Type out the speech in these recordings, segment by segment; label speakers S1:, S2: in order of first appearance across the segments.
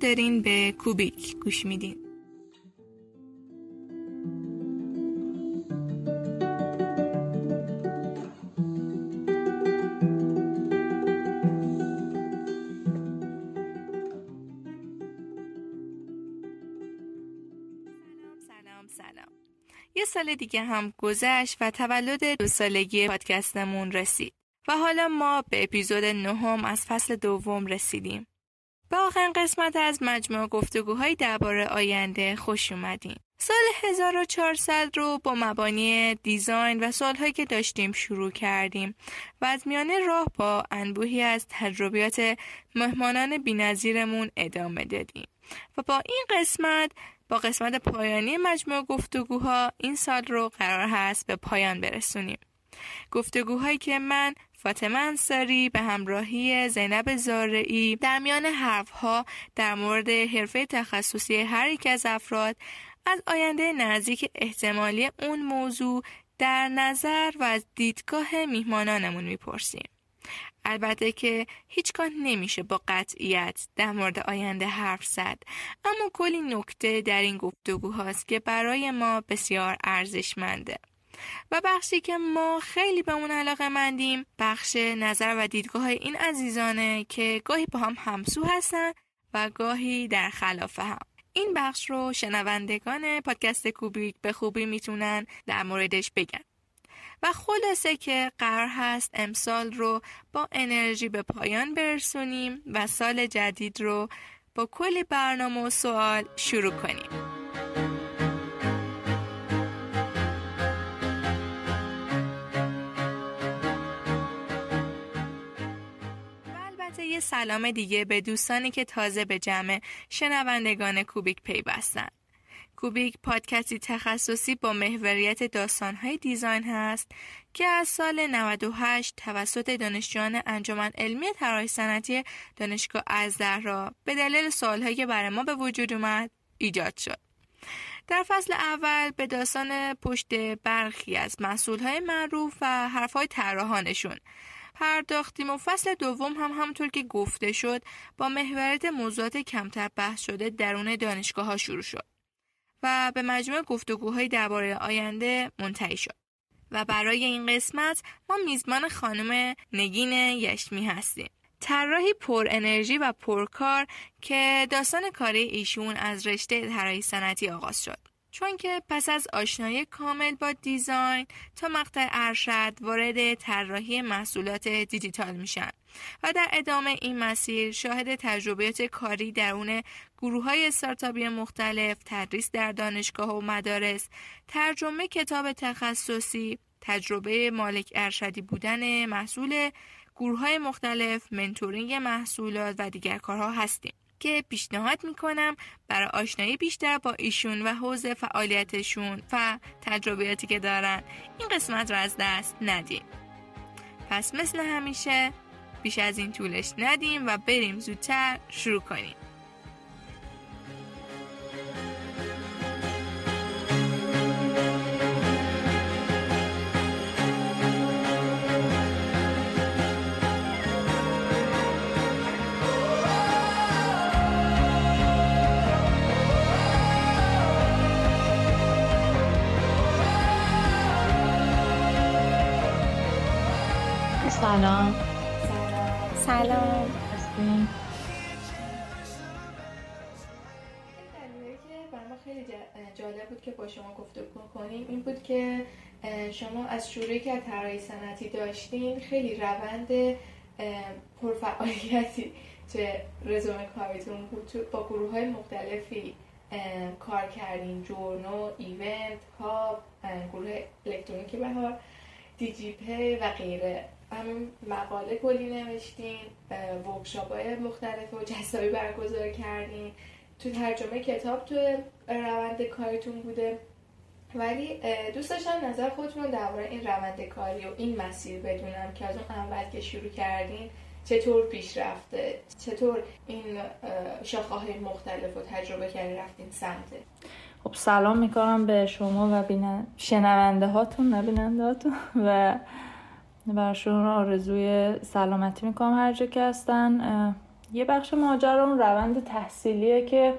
S1: دارین به کوبیک گوش میدین یه سال دیگه هم گذشت و تولد دو سالگی پادکستمون رسید و حالا ما به اپیزود نهم از فصل دوم رسیدیم. به آخرین قسمت از مجموع گفتگوهای درباره آینده خوش اومدیم. سال 1400 رو با مبانی دیزاین و سالهایی که داشتیم شروع کردیم و از میانه راه با انبوهی از تجربیات مهمانان بینظیرمون ادامه دادیم و با این قسمت با قسمت پایانی مجموع گفتگوها این سال رو قرار هست به پایان برسونیم. گفتگوهایی که من فاطمه انصاری به همراهی زینب زارعی. در میان حرفها در مورد حرفه تخصصی هر یک از افراد از آینده نزدیک احتمالی اون موضوع در نظر و از دیدگاه میهمانانمون می‌پرسیم. البته که هیچگاه نمیشه با قطعیت در مورد آینده حرف زد. اما کلی نکته در این گفتگو هاست که برای ما بسیار ارزشمنده. و بخشی که ما خیلی به اون علاقه مندیم بخش نظر و دیدگاه این عزیزانه که گاهی با هم همسو هستن و گاهی در خلاف هم. این بخش رو شنوندگان پادکست کوبیک به خوبی می‌تونن در موردش بگن. و خلاصه که قرار هست امسال رو با انرژی به پایان برسونیم و سال جدید رو با کلی برنامه و سوال شروع کنیم. یه سلام دیگه به دوستانی که تازه به جمع شنوندگان کوبیک پیوستن. کوبیک پادکستی تخصصی با محوریت داستانهای دیزاین هست که از سال 98 توسط دانشجویان انجمن علمی طراحی صنعتی دانشگاه را به دلیل سالهایی که برای ما به وجود اومد ایجاد شد. در فصل اول به داستان پشت برخی از محصولهای معروف و حرفهای طراحانشون پرداختیم و فصل دوم هم همونطور که گفته شد با محوریت موضوعات کمتر بحث شده درون دانشگاه ها شروع شد و به مجموع گفتگوهای درباره آینده منتهی شد. و برای این قسمت ما میزبان خانم نگین یشمی هستیم. طراحی پر انرژی و پرکار که داستان کاری ایشون از رشته طراحی صنعتی آغاز شد. چون که پس از آشنایی کامل با دیزاین تا مقطع ارشد وارد طراحی محصولات دیجیتال میشن و در ادامه این مسیر شاهد تجربیات کاری درون گروه های استارتاپی مختلف تدریس در دانشگاه و مدارس ترجمه کتاب تخصصی تجربه مالک ارشدی بودن محصول گروه های مختلف منتورینگ محصولات و دیگر کارها هستیم. که پیشنهاد می‌کنم برای آشنایی بیشتر با ایشون و حوز فعالیتشون و تجربیاتی که دارن این قسمت رو از دست ندیم پس مثل همیشه بیش از این طولش ندیم و بریم زودتر شروع کنیم.
S2: سلام.
S1: سلام. خیلی جالب بود که با شما گفتگو کنیم این بود که شما از شروعی که طراحی صنعتی داشتین خیلی روند پرفعالیتی چه رزومه کاریتون بود. با گروه های مختلفی کار کردین. جورنو، ایونت، کاب، گروه الکترونیکی بهار دیجی پی و غیره. همین مقاله کلی نوشتین ورکشاپ های مختلف و جذابی برگزار کردین. تو ترجمه کتاب تو روند کاریتون بوده. ولی دوست داشتم نظر خودتون درباره این روند کاری و این مسیر بدونم که از اون اول که شروع کردین چطور پیش رفته؟ چطور این شاخه های مختلف و تجربه کردین رفتین سمته
S2: خب سلام می‌کنم به شما و شنونده هاتون نبیننده هاتون. و برشون آرزوی سلامتی می‌کنم هر جا که هستن. یه بخش ماجرا اون روند تحصیلیه که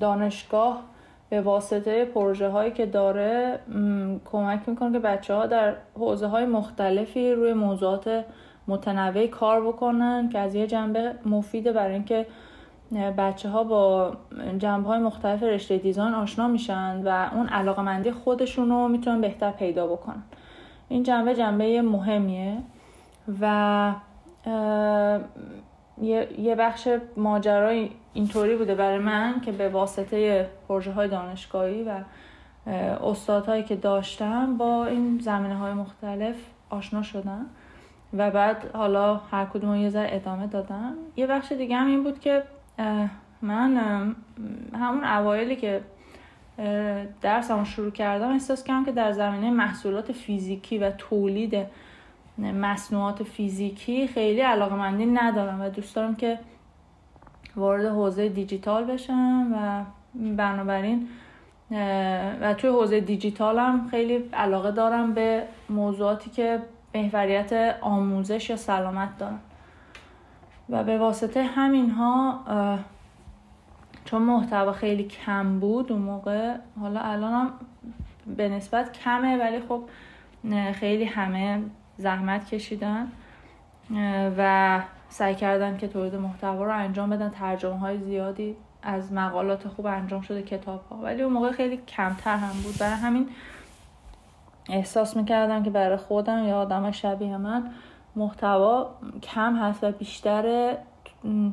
S2: دانشگاه به واسطه پروژه هایی که داره کمک می‌کنه که بچه ها در حوزه های مختلفی روی موضوعات متنوعی کار بکنن که از یه جنبه مفیده برای اینکه بچه ها با جنبه های مختلف رشته دیزاین آشنا میشن و اون علاقمندی خودشون رو می‌تونن بهتر پیدا بکنن. این جنبه جنبه مهمیه و یه بخش ماجرای اینطوری بوده برای من که به واسطه پروژه های دانشگاهی و استادهایی که داشتم با این زمینه های مختلف آشنا شدم و بعد حالا هر کدوم یه ذره ادامه دادم. یه بخش دیگه هم این بود که من همون اوایلی که درسمو شروع کردم احساس کردم که در زمینه محصولات فیزیکی و تولید مصنوعات فیزیکی خیلی علاقه مندی ندارم و دوست دارم که وارد حوزه دیجیتال بشم و بنابراین و توی حوزه دیجیتال هم خیلی علاقه دارم به موضوعاتی که محوریت آموزش یا سلامت دارن و به واسطه همین ها چون محتوا خیلی کم بود اون موقع حالا الان هم به نسبت کمه ولی خب خیلی همه زحمت کشیدن و سعی کردن که تولید محتوا رو انجام بدن. ترجمه های زیادی از مقالات خوب انجام شده کتاب ها ولی اون موقع خیلی کمتر هم بود. برای همین احساس می‌کردم که برای خودم یا آدم شبیه من محتوا کم هست و بیشتر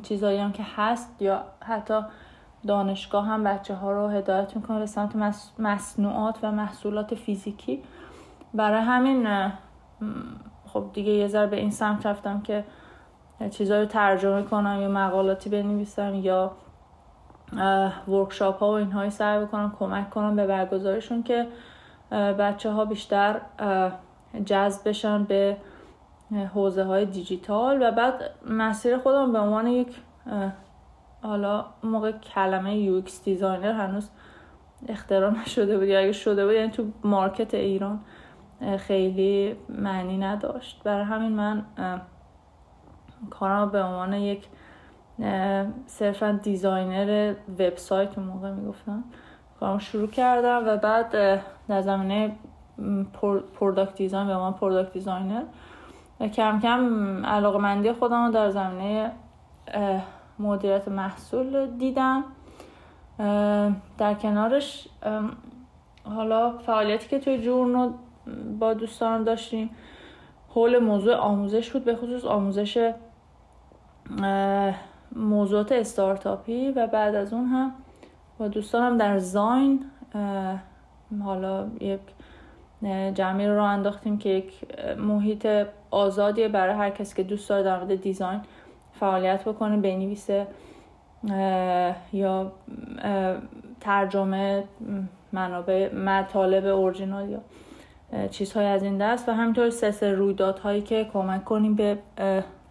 S2: چیزایی هم که هست یا حتی دانشگاه هم بچه ها رو هدایت می‌کنه به سمت مصنوعات و محصولات فیزیکی. برای همین خب دیگه یه ذره به این سمت رفتم که چیزایی رو ترجمه کنم یا مقالاتی بنویسم یا ورکشاپ ها و اینهایی سعی بکنم کمک کنم به برگزارشون که بچه ها بیشتر جذب بشن به حوزه های دیجیتال و بعد مسیر خودم به عنوان یک حالا موقع کلمه UX designer هنوز اختراع نشده بود یا اگه شده بود یعنی تو market ایران خیلی معنی نداشت. برای همین من کارم به عنوان یک صرفا designer وبسایت اون موقع می‌گفتم کارم شروع کردم و بعد در زمینه product design به عنوان product designer کم کم علاقه مندی خودم رو در زمینه مدیریت محصول دیدم. در کنارش حالا فعالیتی که توی جورنو با دوستانم داشتیم حول موضوع آموزش بود به خصوص آموزش موضوعات استارتاپی و بعد از اون هم با دوستانم در زاین حالا یک جمعی رو انداختیم که یک محیط آزادیه برای هر کسی که دوست داره در دیزاین فعالیت بکنه بنویسه یا ترجمه منابع مطالب اورجینال یا چیزهای از این دست. و همینطور سس رویدادهایی که کمک کنیم به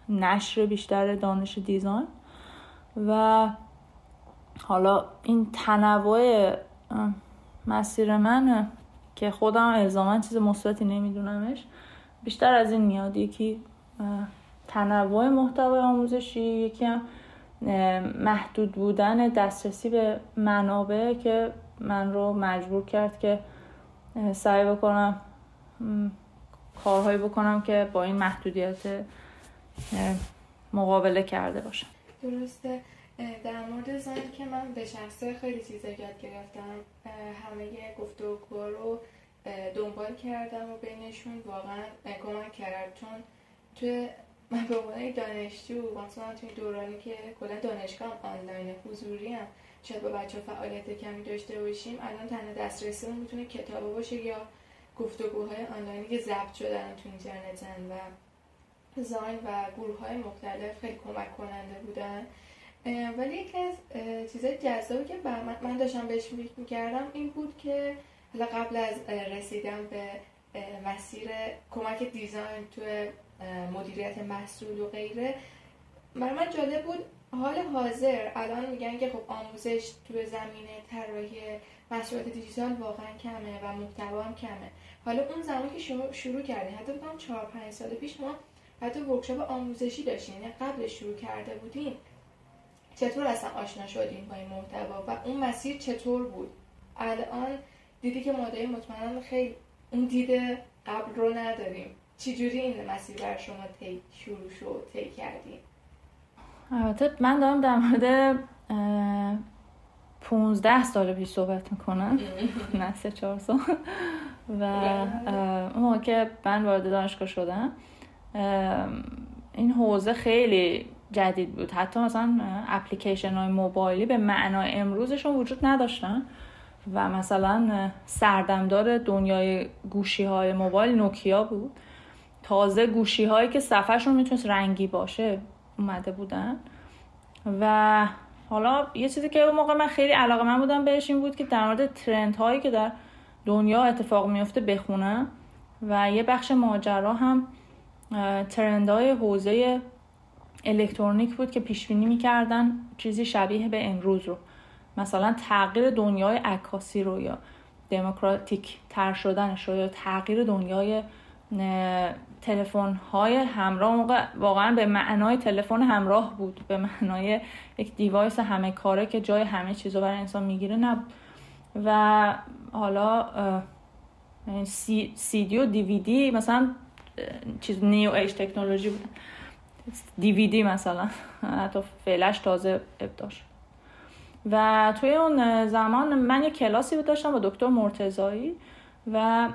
S2: نشر بیشتر دانش دیزاین. و حالا این تنوع مسیر من که خودم الزاما چیز مثبتی نمیدونمش بیشتر از این میاد. یکی تنوع محتوای آموزشی یکی هم محدود بودن دسترسی به منابع که من رو مجبور کرد که سعی بکنم کارهایی بکنم که با این محدودیت مقابله کرده باشم.
S3: درسته. در مورد زن که من به شخصه خیلی چیزا یاد گرفتم همه گفتگوها رو دنبال کردم و بینشون واقعا کمک کرد چون توی من به عنوان دانشجو مثلا توی دورانی که کلا دانشگاه آنلاین حضوری هم شاید با بچه فعالیت کمی داشته باشیم الان تنها دسترسیمون می‌تونه کتاب باشه یا گفتگوهای آنلاینی که ضبط شدن تو اینترنتن و زاین و گروه های مختلف خیلی کمک کننده بودن. ولی یکی از چیزای جذابی که من داشتم بهش فکر می‌کردم این بود که حالا قبل از رسیدن به مسیر کمک دیزاین تو مدیریت محصول و غیره. برای من جالب بود حال حاضر الان میگن که خب آموزش تو زمینه طراحی محصولات دیجیتال واقعا کمه و محتوا هم کمه. حالا اون زمانی که شما شروع کردین حتی بگم 4 5 سال پیش ما حتی ورکشاپ آموزشی داشتین یعنی قبل شروع کرده بودین چطور اصلا آشنا شدین با این محتوا و اون مسیر چطور بود؟ الان دیدی که ما داریم مطمئنا خیلی اون دیده قبل رو نداریم. چجوری این مسیر بر شما تی شروع شد تی کردیم
S2: البته من دارم در مورد 15 سال پیش صحبت می‌کنم. نه سه چهار سال. و اون موقع که من وارد دانشگاه شدم این حوزه خیلی جدید بود. حتی مثلا اپلیکیشن های موبایلی به معنای امروزشون وجود نداشتن. و مثلا سردمدار دنیای گوشی های موبایل نوکیا بود. تازه گوشی هایی که صفحهشون می‌تونست رنگی باشه اومده بودن. و حالا یه چیزی که اون موقع من خیلی علاقه من بودم بهش این بود که در مورد ترند هایی که در دنیا اتفاق میفته بخونم. و یه بخش ماجرا هم ترند های حوزه الکترونیک بود که پیش بینی می‌کردن چیزی شبیه به امروز رو. مثلا تغییر دنیای عکاسی رو یا دموکراتیک تر شدنش رو یا تغییر دنیای تلفن های همراه موقع واقعا به معنای تلفن همراه بود به معنای یک device همه کاره که جای همه چیزو برای انسان می‌گیره نبود. و حالا سی, سی دی و دیویدی مثلا چیز new age technology بود. دیویدی مثلا حتی فعلش تازه ابداش و توی اون زمان من یه کلاسی داشتم با دکتر مرتضایی و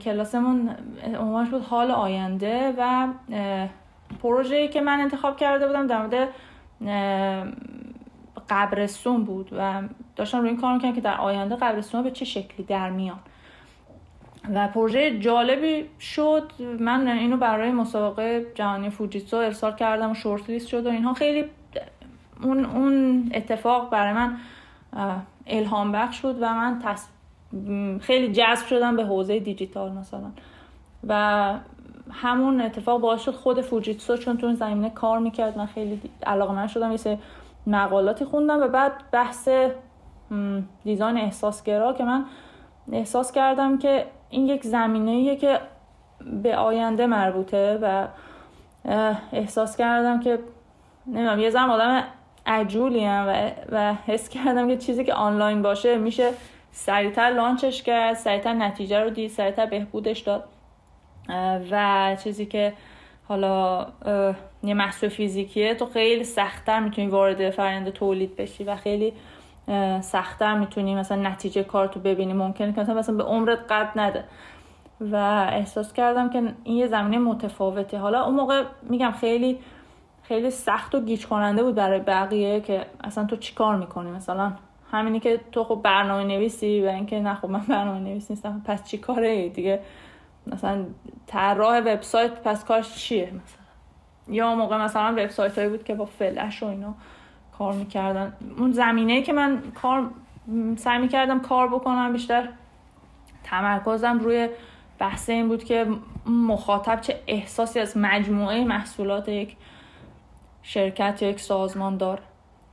S2: کلاسمون عنوانش بود حال آینده و پروژه‌ای که من انتخاب کرده بودم در مورد قبرستون بود و داشتم روی این کار می‌کنم که در آینده قبرستون به چه شکلی در میان و پروژه جالبی شد من اینو برای مسابقه جهانی فوجیتسو ارسال کردم و شورت لیست شد و اینها خیلی اون, اون اتفاق برای من الهام بخش شد و من. خیلی جذب شدم به حوزه دیجیتال مثلا. و همون اتفاق باعث شد خود فوجیتسو چون تو زمینه کار می‌کرد من خیلی علاقه من شدم یه مقالاتی خوندم و بعد بحث دیزاین احساسگرا که من احساس کردم که این یک زمینه که به آینده مربوطه و احساس کردم که نمی‌دونم یه زم آدم عجولی و, و حس کردم که چیزی که آنلاین باشه میشه سریعتر لانچش کرد سریعتر نتیجه رو دید سریعتر بهبودش داد. و چیزی که حالا یه محصول فیزیکیه تو خیلی سختتر می‌تونی وارد فرآیند تولید بشی و خیلی سختتر می‌تونی مثلا نتیجه کار تو ببینی. ممکنه که مثلا به عمرت قد نده. و احساس کردم که این یه زمینه متفاوته. حالا اون موقع میگم خیلی خیلی سخت و گیج کننده بود برای بقیه که اصلا تو چیکار می‌کنی؟ مثلا همینی که تو خب برنامه نویسی و اینکه نه خب من برنامه نویس نیستم. پس چی کاره؟ دیگه مثلا طراح وبسایت پس کارش چیه مثلا؟ یا موقع مثلا وبسایت هایی بود که با فلش و اینا کار می‌کردن. اون زمینه که من کار سعی می‌کردم کار بکنم بیشتر تمرکزم روی بحث این بود که مخاطب چه احساسی از مجموعه محصولات یک شرکت یا یک سازمان داره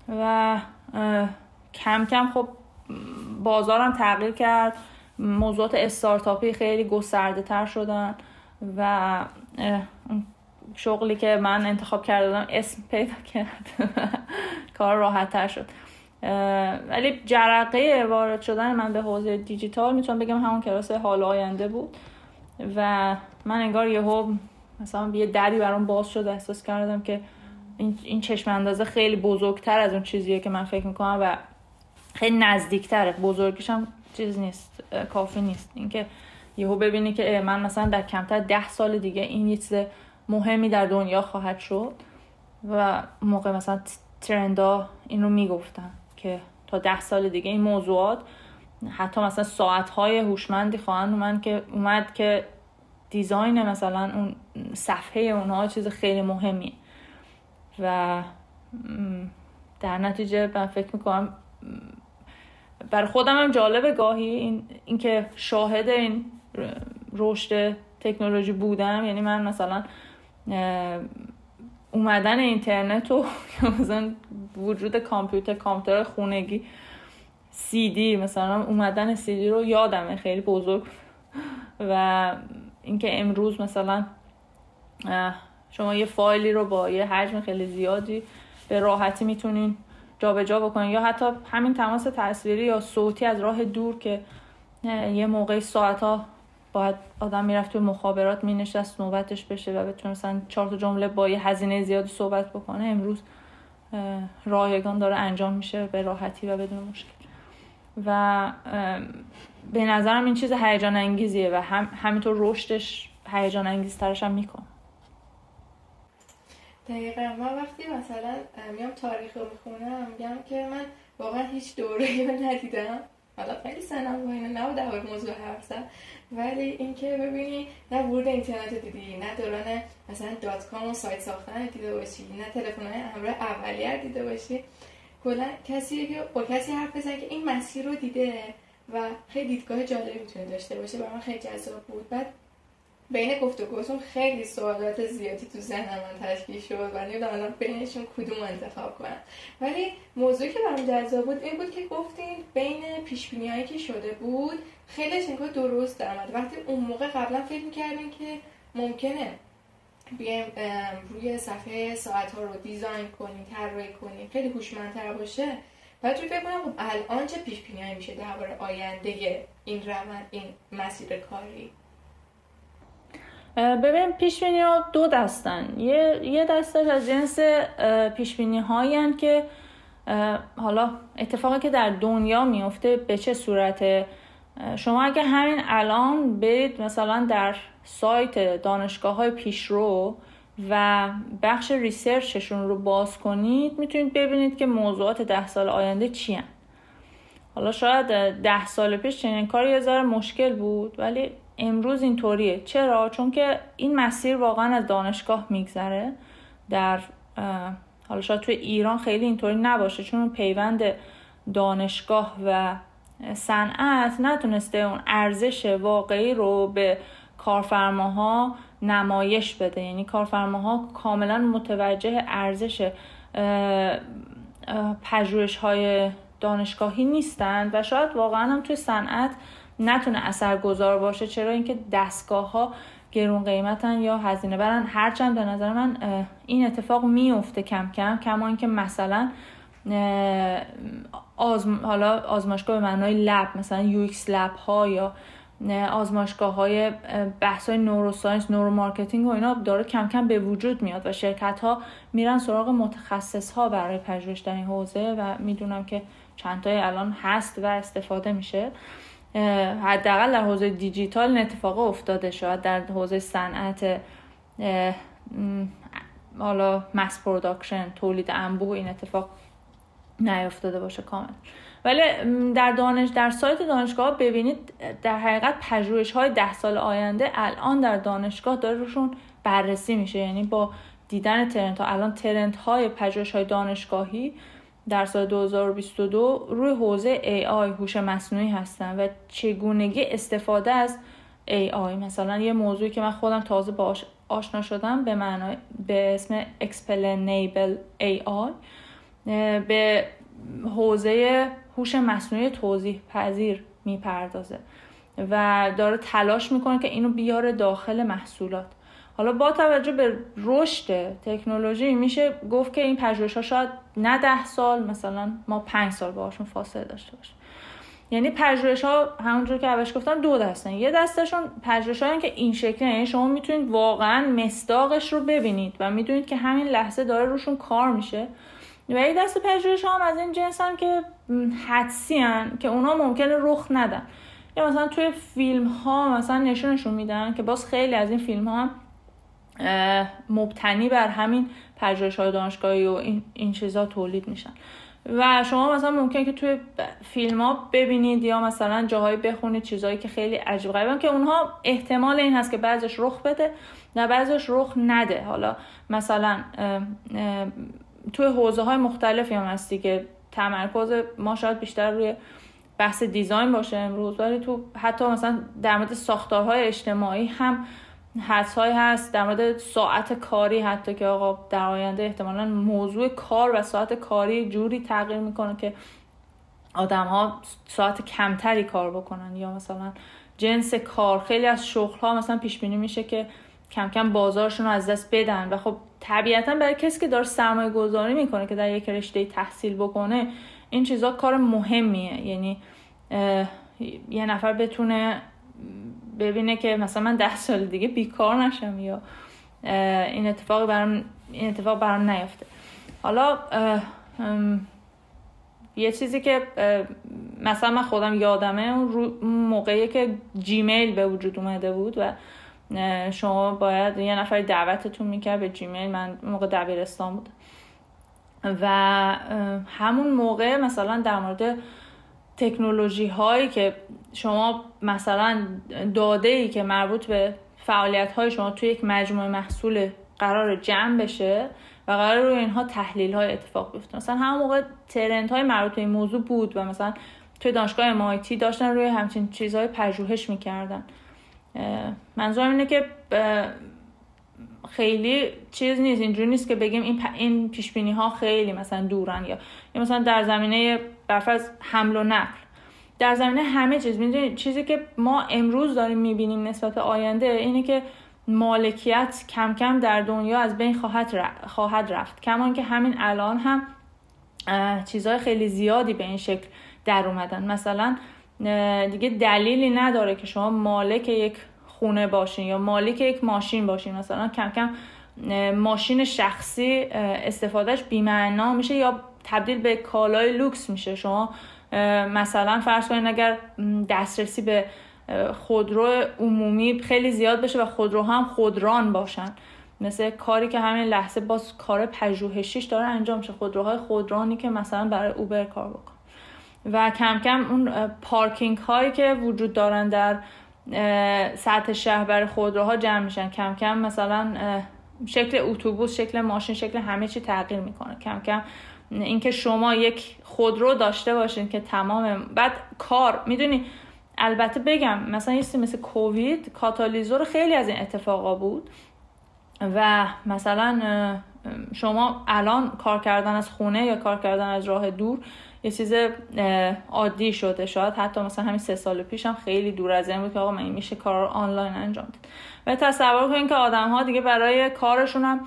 S2: و کم کم خب بازارم تغییر کرد. موضوعات استارتاپی خیلی گسترده تر شدن و شغلی که من انتخاب کردم اسم پیدا کرد. کار راحت تر شد. ولی جرقه وارد شدن من به حوزه دیجیتال می‌تونم بگم همون کلاس حال آینده بود. و من انگار یهو مثلا یه دری برام باز شد احساس کردم که این چشم اندازه خیلی بزرگتر از اون چیزیه که من فکر می‌کنم و خیلی نزدیکتره. بزرگیش هم چیز نیست کافی نیست. اینکه یهو ببینی که من مثلا در کمتر ده سال دیگه این یه چیز مهمی در دنیا خواهد شد و موقع مثلا ترندا این رو می‌گفتن که تا ده سال دیگه این موضوعات حتی مثلا ساعتهای هوشمندی خواهند اومد که اومد که دیزاین مثلا اون صفحه اونها چیز خیلی مهمیه و در نتیجه من فکر می‌کنم بر خودم هم جالبه گاهی این اینکه شاهد این رشد تکنولوژی بودم. یعنی من مثلا اومدن اینترنت و مثلا وجود کامپیوتر کامپیوتر خونگی سی دی مثلا اومدن سی دی رو یادمه خیلی بزرگ. و اینکه امروز مثلا شما یه فایلی رو با یه حجم خیلی زیادی به راحتی می‌تونین جابجا بکنین یا حتی همین تماس تصویری یا صوتی از راه دور که یه موقعی ساعت ها باید آدم می‌رفت توی مخابرات مینشست نوبتش بشه و بتونه مثلا چهار تا جمله با یه هزینه زیادی صحبت بکنه امروز رایگان داره انجام میشه به راحتی و بدون مشکل. و به نظرم این چیز هیجان انگیزیه و هم همینطور رشدش هیجان انگیزترش هم می‌کنه.
S3: دقیقا. من وقتی مثلا میام تاریخ رو می‌خونم میگم که من واقعا هیچ دوره رو ندیدم. حالا خیلی سنم با اینه نبود در موضوع حرف ولی اینکه ببینی نه ورود اینترنت دیدی نه دوران مثلا دات کام و سایت ساختن دیده باشی نه تلفن های همراه اولیه دیده باشی. کلا کسی که با کسی حرف بزن که این مسیر رو دیده و خیلی دیدگاه جالبی می‌تونه داشته باشه برای من خیلی جذاب بود. بعد بین گفتگوتون خیلی سوالات زیادی تو ذهن من تشکیل شد و نمی‌دونم بینشون کدوم انتخاب کنم. ولی موضوعی که برام جذاب بود این بود که گفتین بین پیش هایی که شده بود خیلیش انگار درست درآمد وقتی اون موقع قبلا فکر می‌کردیم که ممکنه بیایم روی صفحه ساعت ها رو دیزاین کنیم طراحی کنیم خیلی هوشمندتر باشه. بعد فکر کنم خب الان چه پیش میشه درباره آینده این روند این مسیر کاری؟
S2: ببین پیش ها دو دستن یه, یه دستش از جنس پیش هایی که حالا اتفاقی که در دنیا میفته به چه صورته شما اگه همین الان برید مثلا در سایت دانشگاه های پیشرو و بخش ریسرچشون رو باز کنید می‌تونید ببینید که موضوعات ده سال آینده چی هن. حالا شاید ده سال پیش چنین کاری یه ذره مشکل بود ولی امروز اینطوریه. چرا؟ چون که این مسیر واقعا از دانشگاه میگذره. در حالا شاید توی ایران خیلی اینطوری نباشه چون پیوند دانشگاه و صنعت نتونسته اون ارزش واقعی رو به کارفرماها نمایش بده. یعنی کارفرماها کاملا متوجه ارزش پژوهش های دانشگاهی نیستند و شاید واقعا هم توی صنعت نتونه اثرگذار باشه. چرا اینکه دستگاه ها گرون قیمتن یا هزینه برن؟ هرچند به نظر من این اتفاق میفته کم کم کما اینکه مثلا آزم... حالا آزمایشگاه به معنای lab مثلا UX lab ها یا آزمایشگاه های بحث های neuroscience neuromarketing و اینا داره کم کم به وجود میاد و شرکت ها میرن سراغ متخصص ها برای پژوهش در این حوزه و می‌دونم که چند الان هست و استفاده میشه. حداقل در حوزه دیجیتال این اتفاق افتاده. شاید در حوزه صنعت حالا mass production تولید انبوه این اتفاق نیفتاده باشه کامل. ولی در دانش در سایت دانشگاه ببینید در حقیقت پژوهش های ده سال آینده الان در دانشگاه داره روشون بررسی میشه. یعنی با دیدن trend ها الان trend های پژوهش های دانشگاهی در سال 2022 روی حوزه AI هوش مصنوعی هستن و چگونگی استفاده از AI مثلا یه موضوعی که من خودم تازه باش آشنا شدم به معنای به اسم Explainable AI به حوزه هوش مصنوعی توضیح پذیر می‌پردازه و داره تلاش می‌کنه که اینو بیاره داخل محصولات. حالا با توجه به رشد تکنولوژی میشه گفت که این پژوهش ها شاید نه ده سال مثلا ما پنج سال باهاشون فاصله داشته باشیم. یعنی پژوهش ها همونجور که اولش گفتم دو دستن. یه دستشون پژوهش که این شکلی یعنی شما می‌تونید واقعا مصداقش رو ببینید و می‌دونید که همین لحظه داره روشون کار میشه. و یه دست پژوهش هم از این جنس هم که حدسی هن که اونا ممکنه رخ ندن. یا مثلا توی فیلم ها مثلا نشونشون میدن که باز خیلی از این فیلم ها هم مبتنی بر همین پژوهش های دانشگاهی و این, این چیزا تولید میشن. و شما مثلا ممکن که توی فیلم ها ببینید یا مثلا جاهایی بخونید چیزهایی که خیلی عجیب غریبن که اونها احتمال این هست که بعضش رخ بده و بعضش رخ نده. حالا مثلا توی حوزه های مختلفی هم هستی که تمرکز ما شاید بیشتر روی بحث دیزاین باشه امروز ولی تو حتی مثلا در مورد ساختارهای اجتماعی هم حدس هست در مورد ساعت کاری حتی که آقا در آینده احتمالا موضوع کار و ساعت کاری جوری تغییر می‌کنه که آدم ها ساعت کمتری کار بکنن. یا مثلا جنس کار خیلی از شغل ها مثلا پیش بینی میشه که کم کم بازارشون رو از دست بدن. و خب طبیعتا برای کسی که داره سرمایه گذاری می‌کنه که در یک رشته تحصیل بکنه این چیزا کار مهمیه. یعنی یه نفر بتونه ببینه که مثلا من ده سال دیگه بیکار نشم یا این اتفاق برام این اتفاق برام نیفته حالا یه چیزی که مثلا من خودم یادمه اون موقعی که جیمیل به وجود اومده بود و شما باید یه نفر دعوتتون می‌کرد به جیمیل من موقع دبیرستان بود و همون موقع مثلا در مورد تکنولوژی هایی که شما مثلا داده ای که مربوط به فعالیت های شما توی یک مجموعه محصول قرار جمع بشه و قرار روی اینها تحلیل های اتفاق بیفته. مثلا همون موقع ترنت های مربوط به این موضوع بود و مثلا توی دانشگاه MIT داشتن روی همچین چیزهای پژوهش می‌کردن. منظورم اینه که خیلی چیز نیست. اینجوری نیست که بگیم این, این پیش ها خیلی مثلا دورن یا مثلا در زمینه برفرض حمل و نقل. در زمینه همه چیز. می‌دونید چیزی که ما امروز داریم می‌بینیم نسبت آینده اینه که مالکیت کم کم در دنیا از بین خواهد, خواهد رفت. کمان که همین الان هم چیزهای خیلی زیادی به این شکل در اومدن. مثلا دیگه دلیلی نداره که شما مالک یک خونه باشین یا مالک یک ماشین باشین. مثلا کم کم ماشین شخصی استفادهش بیمعنا میشه یا تبدیل به کالای لوکس میشه. شما مثلا فرض کنید اگر دسترسی به خودرو عمومی خیلی زیاد بشه و خودرو هم خودران باشن. مثل کاری که همین لحظه باز کار پژوهشیش داره انجام شه خودروهای خودرانی که مثلا برای اوبر کار بکن و کم کم اون پارکینگ هایی که وجود دارن در سطح شهر برای خودروها جمع میشن. کم کم مثلا شکل اتوبوس شکل ماشین شکل همه چی تغییر می‌کنه. کم کم اینکه شما یک خودرو داشته باشین که تمام بعد کار می‌دونی البته بگم مثلا یه مثل کووید کاتالیزور خیلی از این اتفاقا بود و مثلا شما الان کار کردن از خونه یا کار کردن از راه دور یه چیز عادی شده. شاید حتی مثلا همین سه سال پیش هم خیلی دور از این بود که آقا من میشه کار آنلاین انجام داد و تصور کنید که آدم ها دیگه برای کارشون هم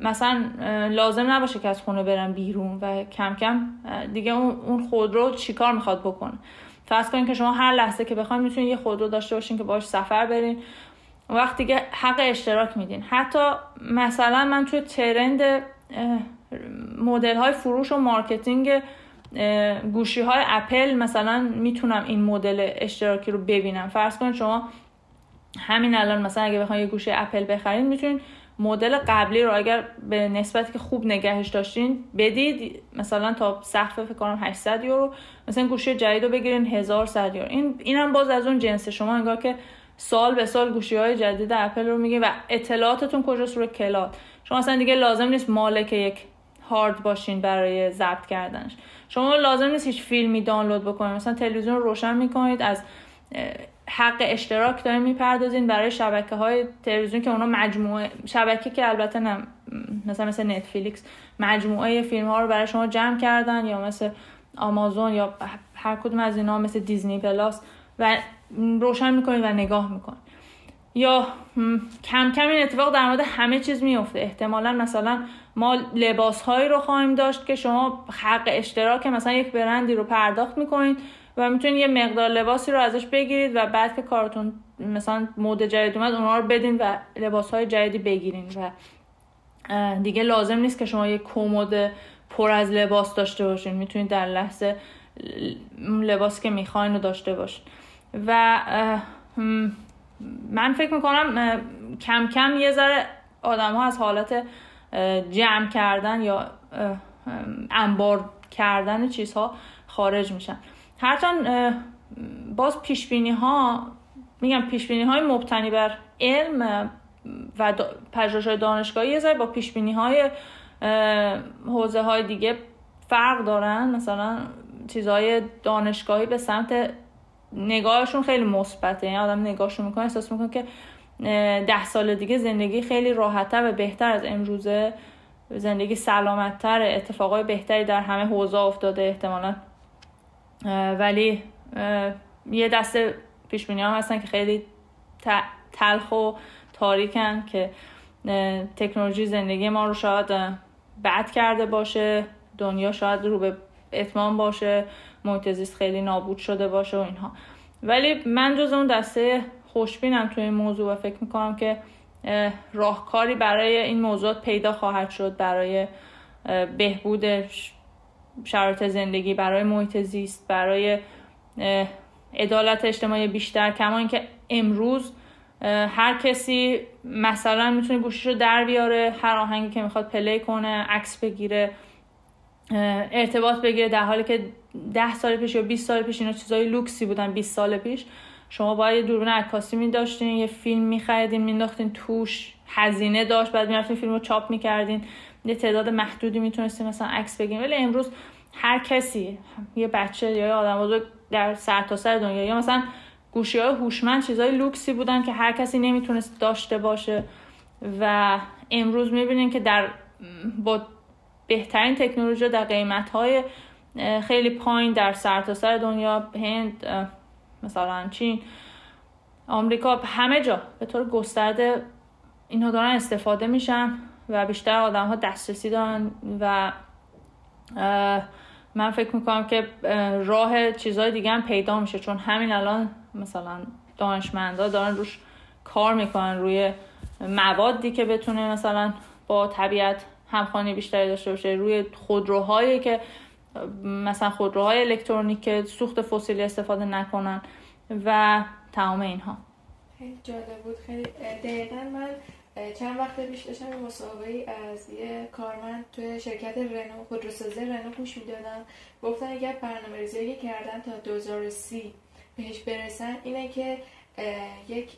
S2: مثلا لازم نباشه که از خونه برن بیرون و کم کم دیگه اون خودرو چیکار می‌خواد بکنه فرض کنید که شما هر لحظه که بخواید می‌تونید یه خودرو داشته باشین که باش سفر برین. وقتی که حق اشتراک میدین. حتی مثلا من توی trend مدل های فروش و marketing گوشی های اپل مثلا می‌تونم این مدل اشتراکی رو ببینم. فرض کنید شما همین الان مثلا اگه بخواید یه گوشی اپل بخرید می‌تونید مدل قبلی رو اگر به نسبتی که خوب نگهش داشتین بدید مثلا تا سقف فکر کنم 800 یورو مثلا گوشی جدید رو بگیرین 1100 یورو. این اینم باز از اون جنس. شما انگار که سال به سال گوشی های جدید اپل رو میگه و اطلاعاتتون کجاست رو cloud. شما اصلا دیگه لازم نیست مالک یک هارد باشین برای ضبط کردنش. شما لازم نیست هیچ فیلمی دانلود بکنید مثلا تلویزیون رو روشن می‌کنید از حق اشتراک دارین می‌پردازین برای شبکه های تلویزیون که اونا مجموعه شبکه که البته نه مثلا مثل نتفلیکس مجموعه فیلم ها رو برای شما جمع کردن یا مثل آمازون یا هر کدوم از اینا مثل دیزنی پلاس و روشن می‌کنید و نگاه می‌کنید یا کم کم این اتفاق در مورد همه چیز میفته احتمالا مثلا ما لباس هایی رو خواهیم داشت که شما حق اشتراک مثلا یک برندی رو پرداخت می‌کنید و می‌تونید یه مقدار لباسی رو ازش بگیرید و بعد که کارتون مثلا مود جدید اومد اونها رو بدین و لباس های جدیدی بگیرین و دیگه لازم نیست که شما یه کمد پر از لباس داشته باشین. می‌تونید در لحظه لباسی که می‌خواین رو داشته باشین. و من فکر می‌کنم کم کم یه ذره آدم ها از حالت جمع کردن یا انبار کردن چیزها خارج میشن. هرچند باز پیشبینی ها میگم پیشبینی های مبتنی بر علم و پژوهش های دانشگاهی یه با پیشبینی های حوزه های دیگه فرق دارن. مثلا چیزهای دانشگاهی به سمت نگاهشون خیلی مثبته. یعنی آدم نگاهشون می‌کنه احساس می‌کنه که ده سال دیگه زندگی خیلی راحتتر و بهتر از امروزه. زندگی سلامتتر اتفاقای بهتری در همه حوزه افتاده. احتمالا ولی یه دسته پیشبینی هم هستن که خیلی تلخ و تاریکن که تکنولوژی زندگی ما رو شاید بد کرده باشه دنیا شاید رو به اتمام باشه محیط زیست خیلی نابود شده باشه و اینها. ولی من جز اون دسته خوشبینم توی این موضوع و فکر می‌کنم که راهکاری برای این موضوعات پیدا خواهد شد برای بهبود شرایط زندگی برای محیط زیست برای عدالت اجتماعی بیشتر کما اینکه امروز هر کسی مثلا می‌تونه گوشیش رو در بیاره هر آهنگی که می‌خواد پلی کنه عکس بگیره ارتباط بگیره در حالی که ده سال پیش یا 20 سال پیش اینا چیزای لوکسی بودن 20 سال پیش شما باید یه دوربین عکاسی می داشتین یه فیلم می خریدین مینداختین توش هزینه داشت بعد می‌رفتین فیلم رو چاپ می‌کردین. یه تعداد محدودی می‌تونستین مثلا عکس بگیرین ولی امروز هر کسی یه بچه یا آدم بزرگ در سرتاسر سر دنیا یا مثلا گوشی های هوشمند چیزای لوکسی بودن که هر کسی نمی‌تونست داشته باشه و امروز می‌بینین که در با بهترین تکنولوژی در قیمت های خیلی پایین در سرتاسر سر دنیا هند مثلا چین آمریکا همه جا به طور گسترده اینها دارن استفاده میشن. و بیشتر آدم ها دسترسی دارن و من فکر می‌کنم که راه چیزهای دیگه هم پیدا میشه. چون همین الان مثلا دانشمندا دارن روش کار می‌کنن روی موادی که بتونه مثلا با طبیعت همخوانی بیشتری داشته باشه. روی خودروهایی که مثلا خودروهای الکترونیک که سوخت فسیلی استفاده نکنن و تمام اینها.
S3: جالب بود. خیلی دقیقا من چند وقت پیش داشتم مسابقه از یه کارمند توی شرکت رنو خودروسازی رنو گوش می‌دادم. گفتن اگر برنامه ریزی کردن تا 2030 بهش برسن اینه که یک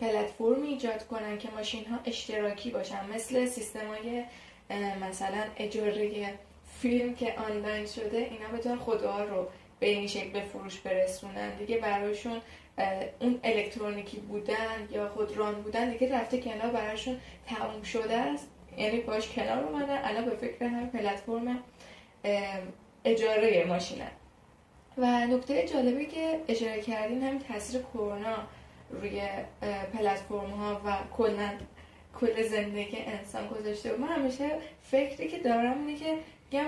S3: پلتفرمی ایجاد کنن که ماشین ها اشتراکی باشن. مثل سیستم های مثلا اجاره فیلم که آنلاین شده اینا بتونن خودها رو به این شکل به فروش برسونن. دیگه برایشون اون الکترونیکی بودن یا خودران بودن دیگه رفته کنار براشون تموم شده است. یعنی باش کنار اومدن. الان به فکر هم پلتفرم اجاره ماشینن و نکته جالبی که اشاره کردیم همین تاثیر کرونا روی پلتفرم ها و کلا کل زندگی انسان گذاشته من همیشه فکری که دارم اینه که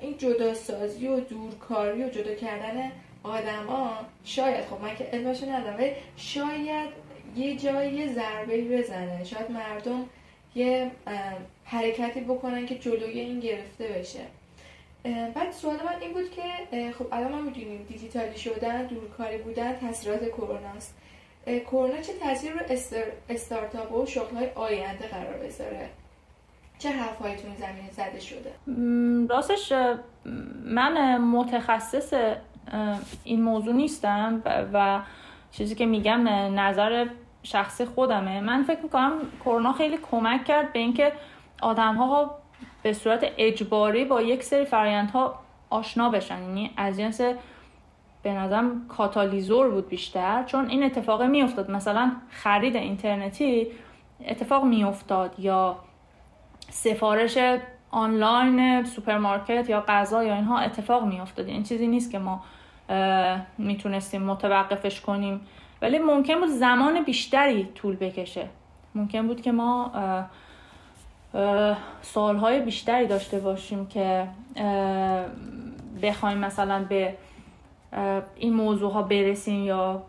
S3: این جداسازی و دورکاری و جدا کردن آدما شاید خب من که علمشو ندارم ولی شاید یه جایی ضربه بزنه. شاید مردم یه حرکتی بکنن که جلوی این گرفته بشه. بعد سوال من این بود که خب الان ما می‌دونیم دیجیتالی شدن دورکاری بودن تاثیرات کرونا است کرونا چه تاثیر رو استارتاپ و شغل های آینده قرار بذاره؟ چه حرفهایی تو این زمینه زده شده؟
S2: راستش من متخصص این موضوع نیستم و چیزی که میگم نظر شخصی خودمه. من فکر می‌کنم کرونا خیلی کمک کرد به اینکه آدم ها به صورت اجباری با یک سری ها آشنا بشن. یعنی از جنس به نظرم کاتالیزور بود بیشتر چون این اتفاق میافتاد. مثلا خرید اینترنتی اتفاق میافتاد یا سفارش آنلاین سوپرمارکت یا غذا یا اینها اتفاق میافتاد. این چیزی نیست که ما می‌تونستیم متوقفش کنیم. ولی ممکن بود زمان بیشتری طول بکشه. ممکن بود که ما سالهای بیشتری داشته باشیم که بخوایم مثلا به این موضوع ها برسیم یا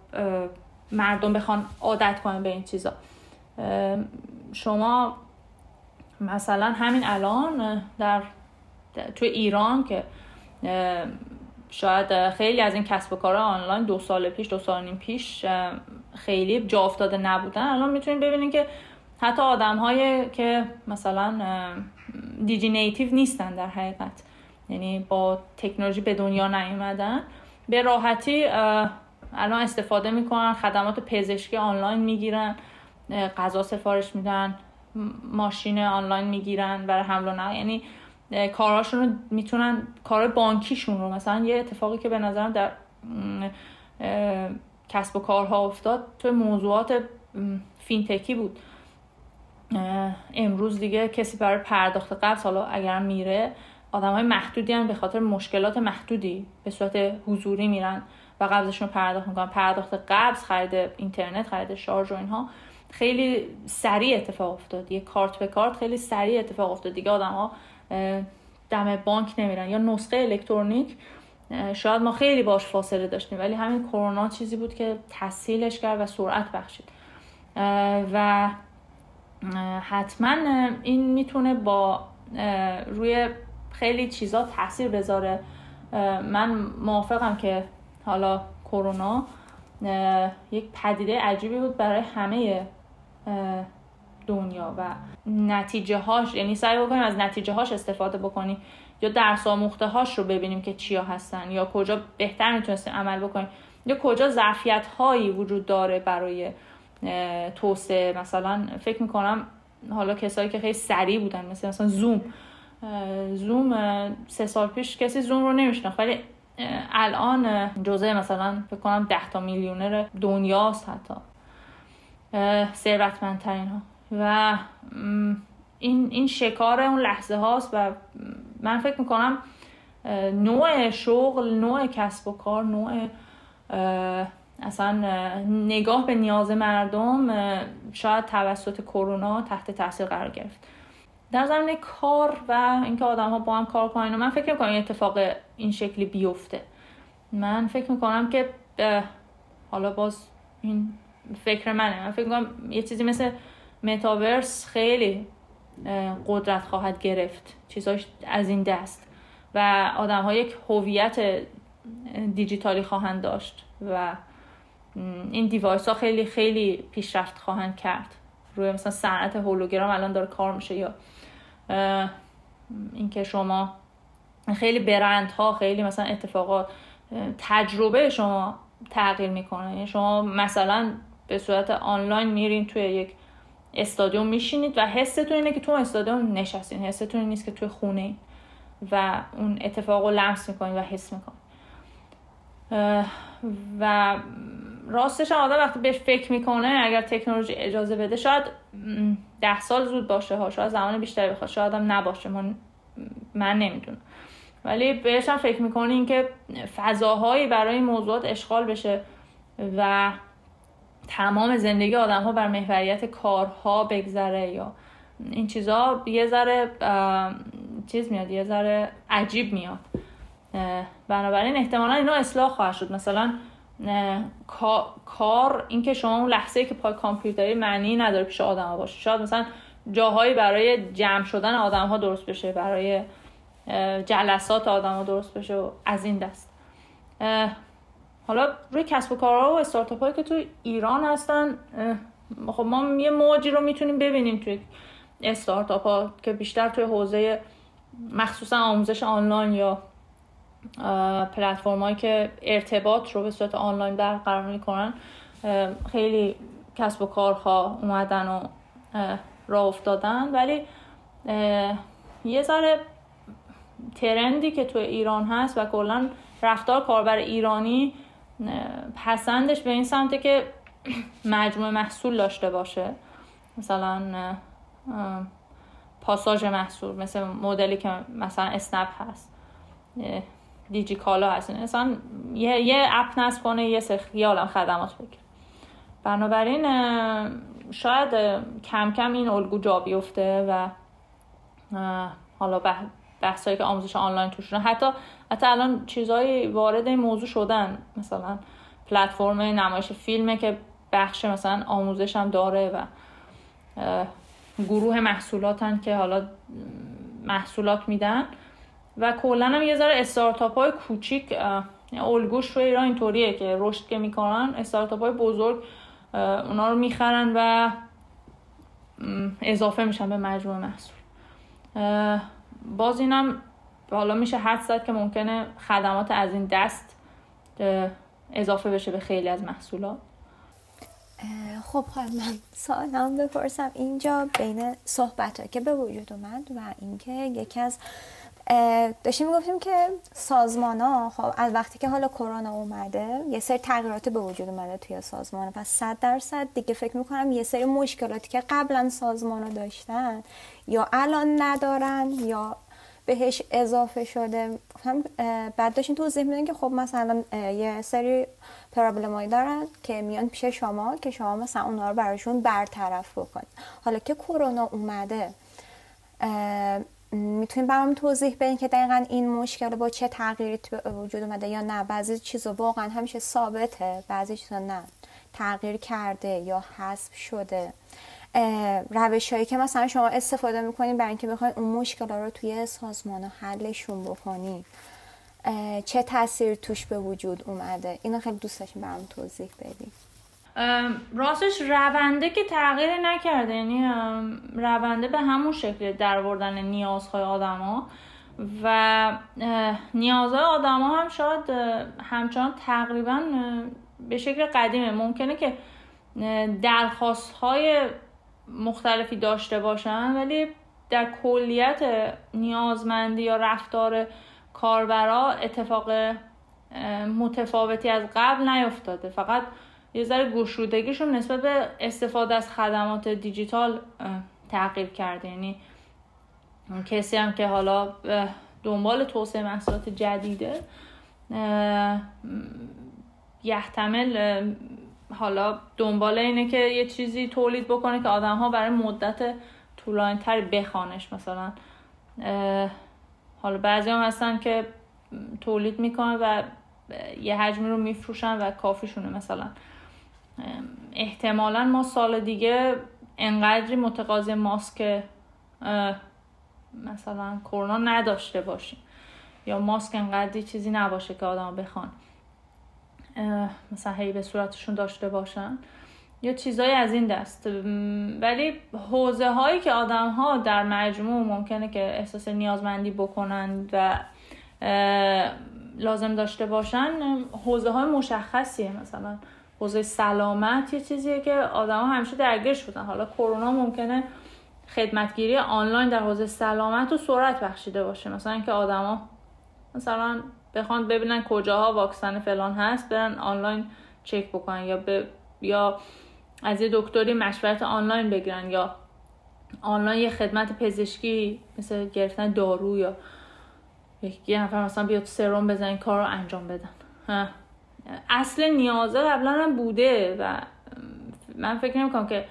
S2: مردم بخوان عادت کنن به این چیزا. شما مثلا همین الان در تو ایران که شاید خیلی از این کسب و کار آنلاین دو سال پیش دو سال نیم پیش خیلی جا افتاده نبودن. الان می‌تونید ببینید که حتی آدم هایی که مثلا دیجی نیتیو نیستن در حقیقت. یعنی با تکنولوژی به دنیا نیومدن. به راحتی الان استفاده می‌کنن خدمات پزشکی آنلاین می‌گیرن غذا سفارش میدن ماشین آنلاین می‌گیرن برای حمل و نقل. یعنی کارهاشون رو می‌تونن کار بانکیشون رو مثلا یه اتفاقی که به نظرم در کسب و کارها افتاد توی موضوعات فینتکی بود. امروز دیگه کسی برای پرداخت قبض حالا اگر میره آدم های محدودی هم به خاطر مشکلات محدودی به صورت حضوری میرن و قبضشون رو پرداخت می‌کنن. پرداخت قبض خرید اینترنت خرید شارژ و اینها. خیلی سریع اتفاق افتاد. یه کارت به کارت خیلی سریع اتفاق افتاد. دیگه آدم ها دم بانک نمیرن. یا نسخه الکترونیک شاید ما خیلی باش فاصله داشتیم ولی همین کرونا چیزی بود که تسهیلش کرد و سرعت بخشید. و حتما این می‌تونه با روی خیلی چیزا تاثیر بذاره. من موافقم که حالا کرونا یک پدیده عجیبی بود برای همه دنیا و نتیجه هاش یعنی سعی بکنیم از نتیجه هاش استفاده بکنیم یا درس آموخته هاش رو ببینیم که چیا هستن یا کجا بهتر می‌تونستیم عمل بکنیم یا کجا ظرفیت هایی وجود داره برای توسعه. مثلا فکر می‌کنم حالا کسایی که خیلی سریع بودن مثل مثلا زوم زوم سه سال پیش کسی زوم رو نمیشناخت ولی الان جزء مثلا فکر کنم ده تا میلیونر دنیاست حتی. ثروتمندترین ها و این این شکار اون لحظه هاست و من فکر می‌کنم نوع شغل نوع کسب و کار نوع اصلا نگاه به نیاز مردم شاید توسط کرونا تحت تاثیر قرار گرفت. در زمینه کار و اینکه آدم ها با هم کار کنن من فکر می‌کنم این اتفاق این شکلی بیفته. من فکر می‌کنم که حالا باز این فکر منه. من فکر می‌کنم یه چیزی مثل متاورس خیلی قدرت خواهد گرفت. چیزاش از این دست. و آدم ها یک هویت دیجیتالی خواهند داشت و این دیوایس ها خیلی خیلی پیشرفت خواهند کرد. روی مثلا صنعت هولوگرام الان داره کار میشه یا اینکه شما خیلی برند ها خیلی مثلا اتفاقات تجربه شما تغییر می‌کنه. یعنی شما مثلا به صورت آنلاین میرین توی یک استادیوم میشینید و حستون اینه که تو استادیوم نشستین. حستون نیست که توی خونه و اون اتفاق رو لمس می‌کنید و حس می‌کنید و راستش آدم وقتی بهش فکر می‌کنه اگر تکنولوژی اجازه بده شاید ده سال زود باشه ها شاید زمان بیشتری بخواد شاید هم نباشه من, من نمی‌دونم. ولی بهش هم فکر می‌کنین که فضاهایی برای موضوعات اشغال بشه و تمام زندگی آدم ها بر محوریت کارها بگذره یا این چیزا یه ذره چیز میاد یه ذره عجیب میاد. بنابراین احتمالا اینا اصلاح خواهد شد. مثلا کار اینکه شما اون لحظه که پای کامپیوتری معنی نداره پیش آدم ها باشه. شاید مثلا جاهایی برای جمع شدن آدم ها درست بشه برای جلسات آدم ها درست بشه و از این دست. حالا روی کسب و کارها و استارتاپ هایی که تو ایران هستن خب ما یه موجی رو می‌تونیم ببینیم توی استارتاپ ها که بیشتر توی حوزه مخصوصا آموزش آنلاین یا پلتفرم که ارتباط رو به صورت آنلاین برقرار می‌کنن خیلی کسب و کارها اومدن و راه افتادن. ولی یه ذره ترندی که تو ایران هست و کلا رفتار کاربر ایرانی پسندش به این سمته که مجموعه محصول داشته باشه. مثلا پاساژ محصول مثل مدلی که مثلا اسنپ هست دیجی کالا هست. مثلا یه, یه اپ نصب کنه یه سخی عالم خدمات بگیر بنابراین شاید کم کم این الگو جا بیفته و حالا بحثایی که آموزش آنلاین توش حتی حتی الان چیزهایی وارد این موضوع شدن. مثلا پلتفرم نمایش فیلمه که بخش مثلا آموزش هم داره و گروه محصولاتن که حالا محصولات میدن. و کلا هم یه ذره استارتاپ های کوچیک الگوش رو ایران اینطوریه که رشد که می‌کنن استارتاپ های بزرگ اونا رو می‌خرن و اضافه میشن به مجموعه محصول. باز اینم حالا میشه حد زد که ممکنه خدمات از این دست اضافه بشه به خیلی از محصولات.
S4: خب حال من سوالم بپرسم. اینجا بین صحبت که به وجود اومد و اینکه یکی از داشتیم می‌گفتیم که سازمان ها خب از وقتی که حالا کرونا اومده یه سری تغییرات به وجود اومده توی سازمان. پس صد درصد دیگه فکر می‌کنم یه سری مشکلاتی که قبلا سازمان ها داشتن یا الان ندارن یا بهش اضافه شده. هم بعد داشتین توضیح میدین که خب مثلا یه سری پرابلمایی دارن که میان پیش شما که شما مثلا اونها رو براشون برطرف بکنید. حالا که کرونا اومده می‌تونیم برام توضیح بدین که دقیقا این مشکل با چه تغییری به وجود اومده یا نه؟ بعضی چیزا واقعا همیشه ثابته بعضی چیزا نه. تغییر کرده یا حذف شده. روش هایی که مثلا شما استفاده می‌کنین برای اینکه بخواید اون مشکل رو توی سازمان ها حلشون بکنی چه تاثیر توش به وجود اومده؟ اینو خیلی دوست داشتیم برام توضیح بدیم
S2: راستش رونده که تغییر نکرده یعنی رونده به همون شکل در وردن نیازهای ها و نیازهای ها هم شاید همچنان تقریبا به شکل قدیمه. ممکنه که درخواست های مختلفی داشته باشن ولی در کلیت نیازمندی یا رفتار کاربرا اتفاق متفاوتی از قبل نیفتاده. فقط یه ذره گشودگیشون نسبت به استفاده از خدمات دیجیتال تغییر کرده. یعنی کسی هم که حالا دنبال توسعه محصولات جدیده یحتمل حالا دنبال اینه که یه چیزی تولید بکنه که آدم ها برای مدت طولانی تری بخوانش مثلا. حالا بعضی هم هستن که تولید می‌کنن و یه حجمی رو میفروشن و کافیشونه مثلا. احتمالا ما سال دیگه انقدری متقاضی ماسک مثلا کرونا نداشته باشیم. یا ماسک انقدری چیزی نباشه که آدم بخوان مثلا هی به صورتشون داشته باشن. یا چیزایی از این دست. ولی حوزه هایی که آدم ها در مجموع ممکنه که احساس نیازمندی بکنن و لازم داشته باشن حوزه های مشخصیه. مثلا حوزه سلامت یه چیزیه که آدم ها همیشه درگیرش بودن. حالا کرونا ممکنه خدمتگیری آنلاین در حوزه سلامت و سرعت بخشیده باشه. مثلا اینکه آدما مثلا بخوان ببینن کجاها واکسن فلان هست برن آنلاین چک بکنن یا یا از یه دکتری مشورت آنلاین بگیرن یا آنلاین یه خدمت پزشکی مثل گرفتن دارو یا یه نفر مثلا بیاد سرم بزن کار رو انجام بدن. اصل نیازه قبلا هم بوده و من فکر نمی که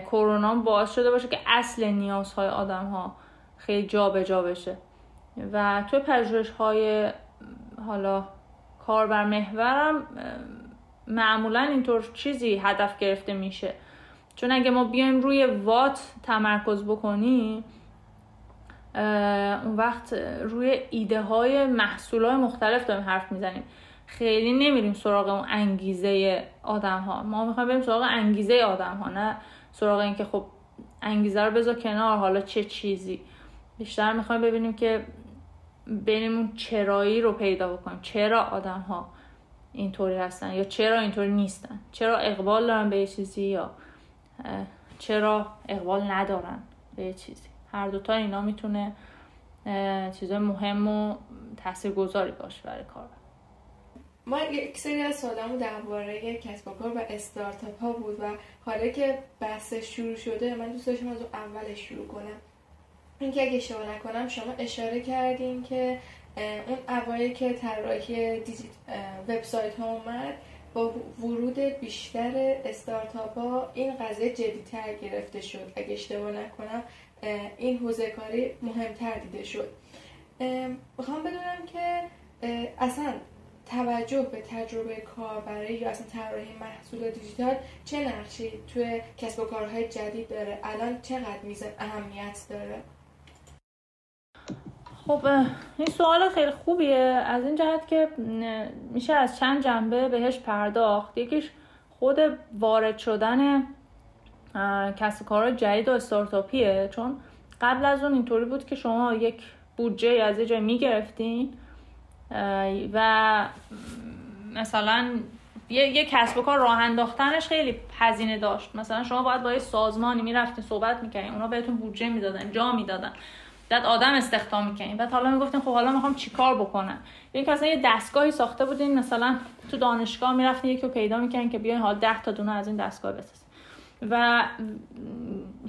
S2: کرونا باعث شده باشه که اصل نیازهای آدم ها خیلی جابجا جا بشه. و توی پژوهش های حالا کاربر محورم معمولا اینطور چیزی هدف گرفته میشه. چون اگه ما بیایم روی وات تمرکز بکنیم اون وقت روی ایده های محصول های مختلف داریم حرف می‌زنیم. خیلی نمیریم سراغ اون انگیزه آدم ها ما می‌خوایم بریم سراغ انگیزه آدم ها نه سراغ اینکه خب انگیزه رو بذار کنار حالا چه چیزی. بیشتر می‌خوایم ببینیم که بینمون چرایی رو پیدا بکنیم. چرا آدم ها اینطوری هستن یا چرا اینطوری نیستن؟ چرا اقبال دارن به چیزی یا چرا اقبال ندارن به چیزی؟ هر دوتا اینا می‌تونه چیزای مهم و تاثیرگذاری باشه برای کار
S3: ما یک سری از سوالامون درباره کسب و کار و استارتاپ ها بود و حالا که بحث شروع شده من دوست داشتم از اولش شروع کنم. اینکه اگه اشتباه نکنم شما اشاره کردین که اون اوایل که طراحی وبسایت ها اومد با ورود بیشتر استارتاپ ها این قضیه جدیتر گرفته شد. اگه اشتباه نکنم این حوزه کاری مهمتر دیده شد. می‌خوام بدونم که اصلا توجه به تجربه کاربری یا اصلا طراحی محصول دیجیتال چه نقشی توی کسب و کارهای جدید داره؟ الان چقدر میزه اهمیت داره؟
S2: خب این سوال خیلی خوبیه. از این جهت که میشه از چند جنبه بهش پرداخت. یکیش خود وارد شدن کسب کار جدید و استارتاپیه. چون قبل از اون اینطوری بود که شما یک بودجه از یه جای می‌گرفتین. و مثلا یه, یه کسب و کار راه انداختنش خیلی هزینه داشت. مثلا شما باید با یه سازمانی می‌رفتین صحبت می‌کنین اونا بهتون بودجه می‌دادن جا می‌دادن. بعد آدم استخدام می‌کنین بعد حالا می‌گفتین خب حالا می‌خوام چیکار بکنم؟ یعنی اصلا یه دستگاهی ساخته بودین مثلا تو دانشگاه می‌رفتین یکی رو پیدا می‌کنین که بیاین حالا 10 تا دونه از این دستگاه بسازین. و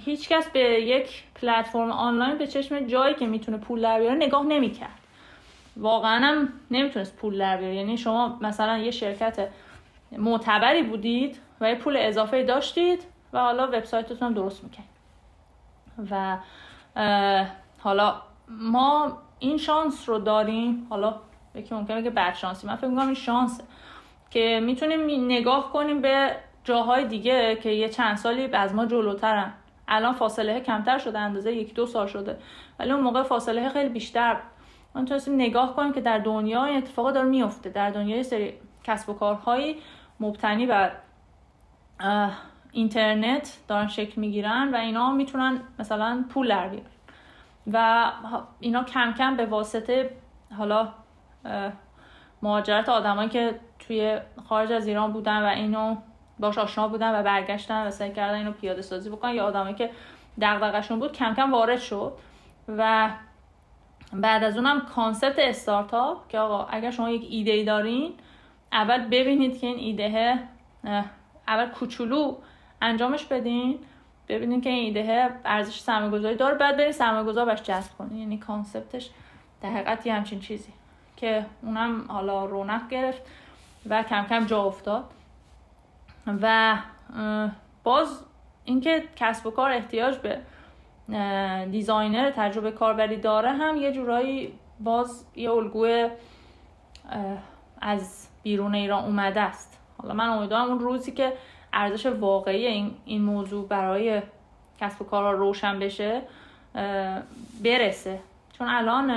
S2: هیچکس به یک پلتفرم آنلاین به چشم جایی که می‌تونه پول در بیاره نگاه نمی‌کرد. واقعا هم نمی‌تونست پول در بیاره. یعنی شما مثلا یه شرکت معتبری بودید و یه پول اضافه داشتید و حالا وبسایتتون هم درست می‌کنید و حالا ما این شانس رو داریم. حالا یکی ممکنه که بد شانسی من فکر می‌کنم این شانسه که می‌تونیم نگاه کنیم به جاهای دیگه که یه چند سالی از ما جلوترن. الان فاصله کمتر شده اندازه یک دو سال شده. ولی اون موقع فاصله خیلی بیشتر ما تونستیم نگاه کنیم که در دنیا این اتفاقا داره میفته در دنیا سری کسب و کارهایی مبتنی بر اینترنت دارن شکل می‌گیرن و اینا می‌تونن مثلا پول در بیارن. و اینا کم کم به واسطه حالا مهاجرت آدمایی که توی خارج از ایران بودن و اینو باش آشنا بودن و برگشتن و سعی کردن اینو پیاده سازی بکنن یا آدمایی که دغدغشون بود کم کم وارد شد. و بعد از اونم concept استارتاپ که آقا اگر شما یک ایده ای دارین اول ببینید که این ایده اول کوچولو انجامش بدین ببینید که این ایده ارزش سرمایه گذاری داره بعد برید سرمایه گذار بهش جذب کنید یعنی concept ش در حقیقت یه همچین چیزی که اونم حالا رونق گرفت و کم کم جا افتاد. و باز اینکه کسب و کار احتیاج به دیزاینر تجربه کاربری داره هم یه جورایی باز یه الگوی از بیرون ایران اومده است. حالا من امیدوارم اون روزی که ارزش واقعی این, این موضوع برای کسب و کارها روشن بشه برسه. چون الان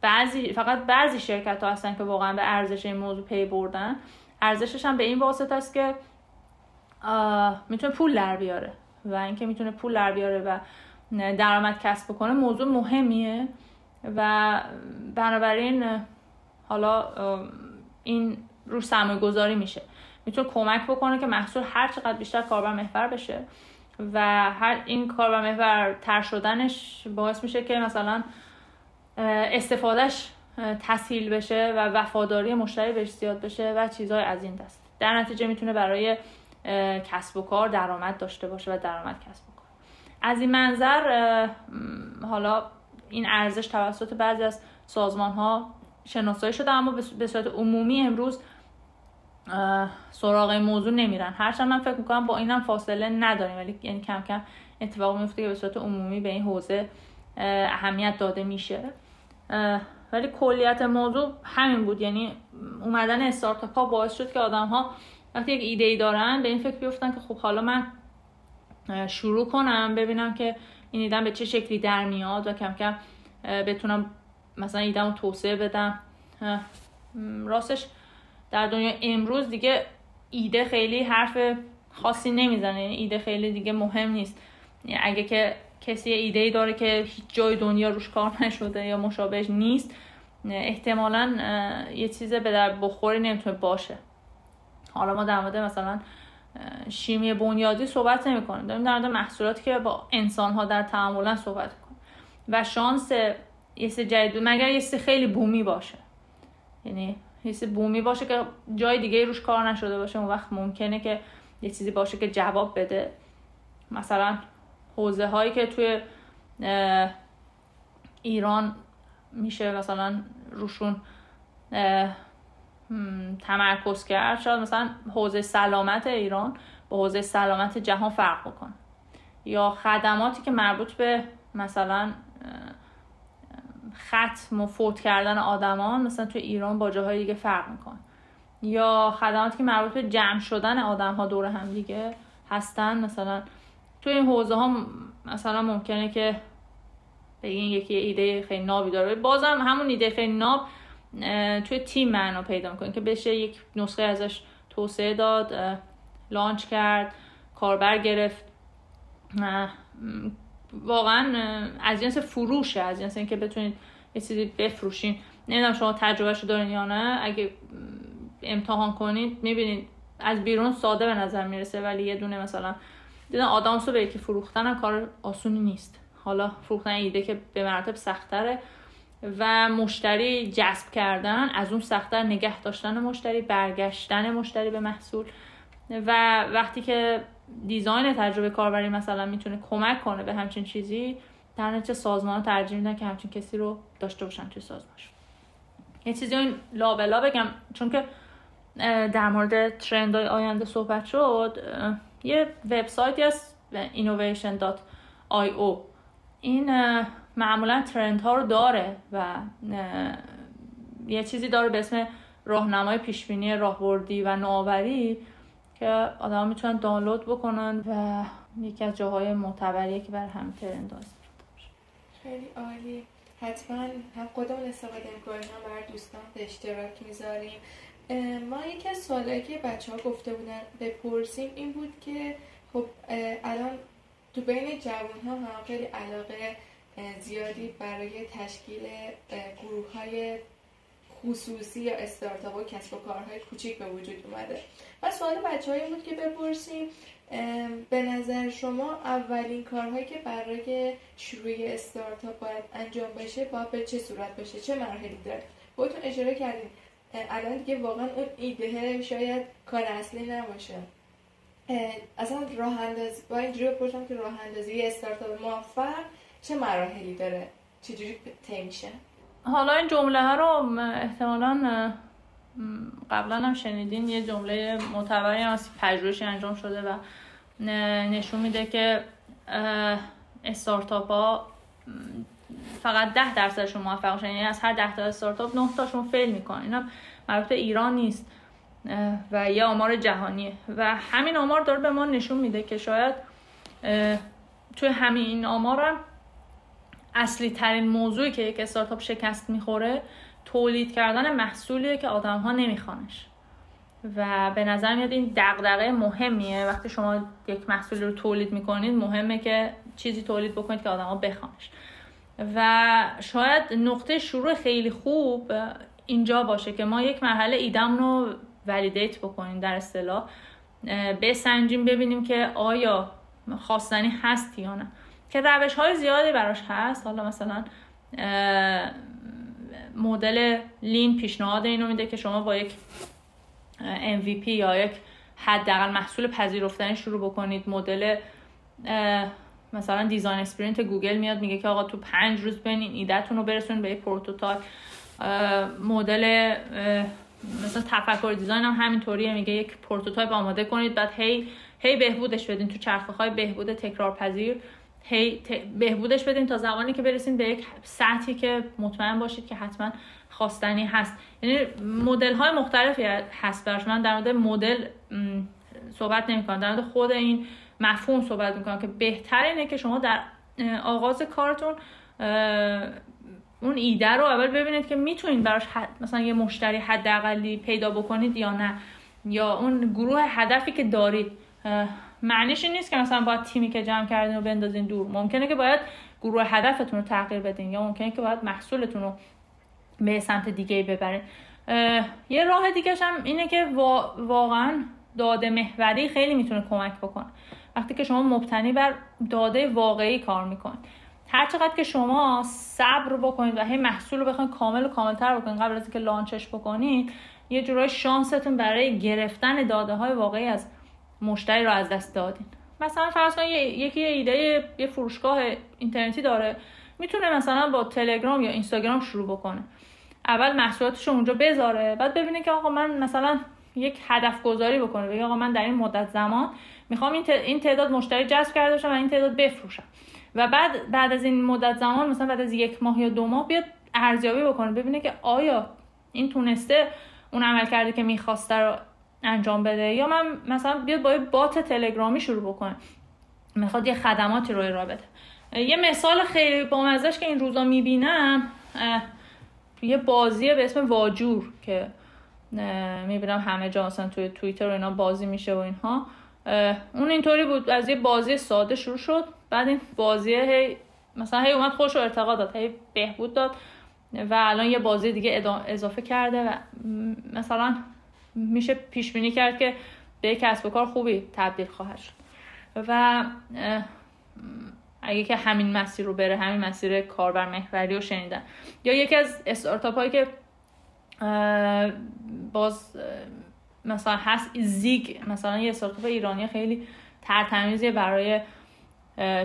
S2: بعضی فقط بعضی شرکت ها هستن که واقعا به ارزش این موضوع پی بردن. ارزشش هم به این واسطه است که می‌تونه پول در بیاره و اینکه می‌تونه پول در بیاره و درآمد کسب کنه موضوع مهمیه و بنابراین حالا این رو سرمایه گذاری میشه. می‌تونه کمک بکنه که محصول هر چقدر بیشتر کاربر محور بشه و هر این کاربر محور تر شدنش باعث میشه که مثلا استفادهش تسهیل بشه و وفاداری مشتری بهش زیاد بشه و چیزهای از این دست. در نتیجه می‌تونه برای کسب و کار درآمد داشته باشه و درآمد کسب از این منظر حالا این ارزش توسط بعضی از سازمان ها شناسایی شده اما به صورت عمومی امروز سراغ موضوع نمیرن. هرچند من فکر می‌کنم با اینم فاصله نداریم ولی یعنی کم کم اتفاق میفته که به صورت عمومی به این حوزه اهمیت داده میشه. ولی کلیت موضوع همین بود. یعنی اومدن استارتاپ ها باعث شد که آدم ها وقتی یک ایده ای دارن به این فکر بیفتن که خب حالا من شروع کنم ببینم که این ایدم به چه شکلی در میاد و کم کم بتونم مثلا ایدم رو توسعه بدم. راستش در دنیا امروز دیگه ایده خیلی حرف خاصی نمی‌زنه. یعنی ایده خیلی دیگه مهم نیست. یعنی اگه که کسی ایده ای داره که هیچ جای دنیا روش کار نشده یا مشابهش نیست احتمالا یه چیز به در بخوری نمی‌تونه باشه. حالا ما در مورد مثلا شیمی بنیادی صحبت نمی کنیم داریم در مورد محصولاتی که با انسان ها در تعاملن صحبت کنیم و شانس یه جدید مگر یه خیلی بومی باشه. یعنی یه بومی باشه که جای دیگه روش کار نشده باشه. اون وقت ممکنه که یه چیزی باشه که جواب بده. مثلا حوزه هایی که توی ایران میشه مثلا روشون تمرکز کرد. شاید مثلا حوزه سلامت ایران با حوزه سلامت جهان فرق بکنه یا خدماتی که مربوط به مثلا ختم و فوت کردن آدمان مثلا توی ایران با جاهای دیگه فرق می‌کنه. یا خدماتی که مربوط به جمع شدن آدم ها دور هم دیگه هستن. مثلا توی این حوزه ها مثلا ممکنه که بگین یکی ایده خیلی نابی داره. بازم همون ایده خیلی ناب توی تیم معنا پیدا می‌کنه که بشه یک نسخه ازش توسعه داد لانچ کرد کاربر گرفت. واقعا از جنس فروشه از جنس اینکه بتونید یه چیزی بفروشین. نمی‌دونم شما تجربهش دارین یا نه. اگه امتحان کنید می‌بینید از بیرون ساده به نظر می‌رسه ولی یه دونه مثلا دیدن آدامسو به یکی فروختن کار آسونی نیست. حالا فروختن ایده که به مراتب سختره. و مشتری جذب کردن از اون سختتر نگه داشتن مشتری برگشتن مشتری به محصول. و وقتی که دیزاین تجربه کاربری مثلا می‌تونه کمک کنه به همچین چیزی در نتیجه سازمان ترجیح میدن که همچین کسی رو داشته باشن توی سازمانشون یه چیزی این لابلا بگم چون که در مورد ترند های آینده صحبت شد یه وبسایتی هست innovation.io این معمولا ترند ها رو داره و یه چیزی داره به اسم راهنمای پیشبینی راهبردی و نوآوری که آدم می‌تونن دانلود بکنن و یکی از جاهای معتبریه که برای همه ترند هست
S3: خیلی عالی. حتما هم خودمون استفاده می‌کنیم هم برای دوستان به اشتراک می‌ذاریم. ما یکی از سوالایی که بچه ها گفته بودن بپرسیم این بود که خب الان تو بین جوان ها هم خیلی علاقه زیادی برای تشکیل گروه های خصوصی یا استارتاپ و کسب و کارهای کوچیک به وجود اومده. و سوال بچه بود که بپرسیم به نظر شما اولین کارهایی که برای شروع استارتاپ باید انجام بشه باید به چه صورت بشه چه مراحلی داره؟ خودتون اشاره کردین. الان دیگه واقعا اون ایده شاید کار اصلی نباشه. اصلا راه اندازی با اینجوری بپرسم که راه اندازی استارتاپ موفق چه مراحلی داره؟ چجوری طی میشه؟
S2: حالا این جمله ها رو احتمالا قبلا هم شنیدین. یه جمله معتبری از پژوهشی انجام شده و نشون میده که استارتاپ ها فقط ده درصدشون موفق شدن. یعنی از هر ده تا استارتاپ نه تاشون فیل می‌کنن. اینا مربوط ایران نیست و یه آمار جهانیه. و همین آمار داره به ما نشون میده که شاید توی همین این آمار هم اصلی ترین موضوعی که یک استارتاپ شکست می‌خوره تولید کردن محصولیه که آدم ها نمیخوانش. و به نظر میاد این دغدغه مهمیه. وقتی شما یک محصولی رو تولید می‌کنید مهمه که چیزی تولید بکنید که آدم ها بخوانش. و شاید نقطه شروع خیلی خوب اینجا باشه که ما یک مرحله ایدم رو ولیدیت بکنیم در اصطلاح. بسنجیم ببینیم که آیا خواستنی هست یا نه. که روش های زیادی براش هست. حالا مثلا مدل Lean پیشنهاد اینو میده که شما با یک MVP یا یک حداقل محصول پذیرفتنی شروع بکنید. مدل مثلا design sprint گوگل میاد میگه که آقا تو پنج روز بین این ایدهتون رو برسونید به یک prototype. مدل مثلا تفکر design هم همینطوریه. میگه یک prototype آماده کنید بعد هی هی بهبودش بدین. تو چرخه های بهبود تکرار پذیر هی بهبودش بدین تا زمانی که برسین به یک سطحی که مطمئن باشید که حتما خواستنی هست. یعنی مدل های مختلفی هست براش من در مورد مدل صحبت نمی کنم در مورد خود این مفهوم صحبت می‌کنم که بهتر اینه که شما در آغاز کارتون اون ایده رو اول ببینید که می‌تونید براش مثلا یه مشتری حداقلی پیدا بکنید یا نه. یا اون گروه هدفی که دارید معنیش این نیست که مثلا باید تیمی که جمع کردین رو بندازین دور. ممکنه که باید گروه هدفتون رو تغییر بدین یا ممکنه که باید محصولتون رو به سمت دیگه ببرین. یه راه دیگه هم اینه که واقعا داده محوری خیلی می‌تونه کمک بکنه. وقتی که شما مبتنی بر داده واقعی کار می‌کنید. هر چقدر که شما صبر بکنید و هی محصول رو بخواید کامل و کاملتر بکنید قبل از اینکه لانچش بکنید یه جورای شانستون برای گرفتن داده های واقعی از مشتری رو از دست دادین. مثلا فرض کنید یکی ایده یه فروشگاه اینترنتی داره می‌تونه مثلا با تلگرام یا اینستاگرام شروع بکنه. اول محصولاتش اونجا بذاره بعد ببینه که آقا من مثلا یک هدف گذاری بکنه بگه آقا من در این مدت زمان می‌خوام این تعداد مشتری جذب کرده باشم و این تعداد بفروشم. و بعد بعد از این مدت زمان مثلا بعد از یک ماه یا دو ماه بیاد ارزیابی بکنه. ببینه که آیا این تونسته اون عمل کرده که می‌خواسته رو انجام بده. یا من مثلا بیاد با بات تلگرامی شروع بکنه می‌خواد یه خدماتی رو ارائه بده. یه مثال خیلی بامزش که این روزا می‌بینم یه بازی به اسم واجور که می‌بینم همه جا مثلا توی توییتر و اینا بازی میشه و اینها. اون اینطوری بود. از یه بازی ساده شروع شد. بعد این بازی هی مثلا هی اومد خوش رو ارتقا داد هی بهبود داد و الان یه بازی دیگه اضافه کرده و مثلا میشه پیش بینی کرد که به کسب و کار خوبی تبدیل خواهد شد. و اگه که همین مسیر رو بره همین مسیر کاربر محوری رو شنیدن. یا یکی از استارتاپ هایی که باز مثلا هست زیگ مثلا یه استارتاپ ایرانی خیلی ترتمیزی برای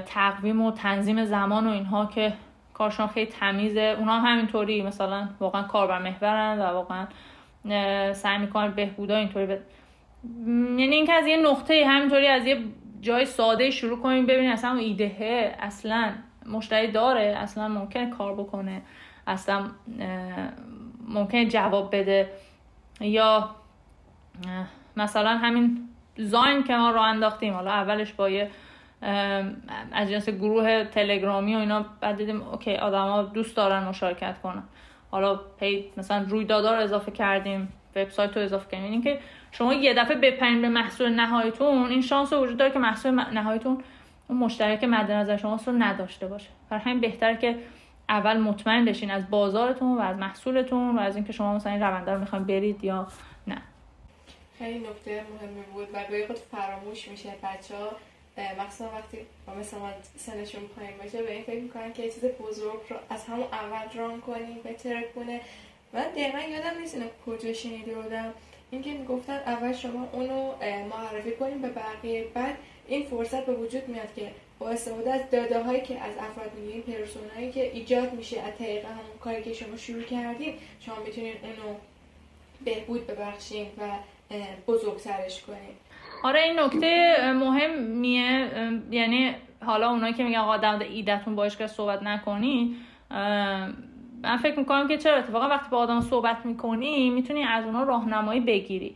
S2: تقویم و تنظیم زمان و اینها که کارشون خیلی تمیزه. اونا هم همینطوری مثلا واقعا کاربر محورن و واقعا سعی می‌کنن بهبودا اینطوری ب... یعنی اینکه از یه نقطه همینطوری از یه جای ساده شروع کنیم ببینید اصلا اون ایده اصلا مشتری داره اصلا ممکنه کار بکنه اصلا ممکنه جواب بده. یا مثلا همین زاین که ما رو انداختیم حالا اولش با یه از جنس گروه تلگرامی و اینا بعد دیدیم اوکی آدما دوست دارن مشارکت کنن. حالا پی مثلا رویدادها رو اضافه کردیم وبسایت رو اضافه کردیم. این که شما یه دفعه بپرین به محصول نهاییتون این شانس وجود داره که محصول نهاییتون اون مشترک مد نظر شما رو نداشته باشه. برای همین بهتر که اول مطمئن بشین از بازارتون و از محصولتون و از اینکه شما مثلا این رونده رو می‌خواین برید یا نه.
S3: خیلی نکته مهمی بود. و گاهی خود فراموش میشه بچه ها مخصوصا وقتی مثلا سنشون پایین باشه به این فکر می‌کنن که چیز بزرگ رو از همون اول ران کنیم بهتر کنه من دقیقا یادم نیست اینو کجا شنیده بودم. اینکه می‌گفتن اول شما اونو معرفی کنیم به بقیه بعد این فرصت به وجود میاد که با استفاده از داده هایی که از افراد می‌گیریم پرسونایی که ایجاد میشه از طریق همون کاری که شما شروع کردیم شما می‌تونید اونو بهبود ببخشید و بزرگترش کنید.
S2: آره این نکته مهمیه یعنی حالا اونایی که میگن آقا در ایدتون باش که صحبت نکنی من فکر می‌کنم که چرا اتفاقا وقتی با آدم صحبت می‌کنی می‌تونی از اونا راهنمایی بگیری.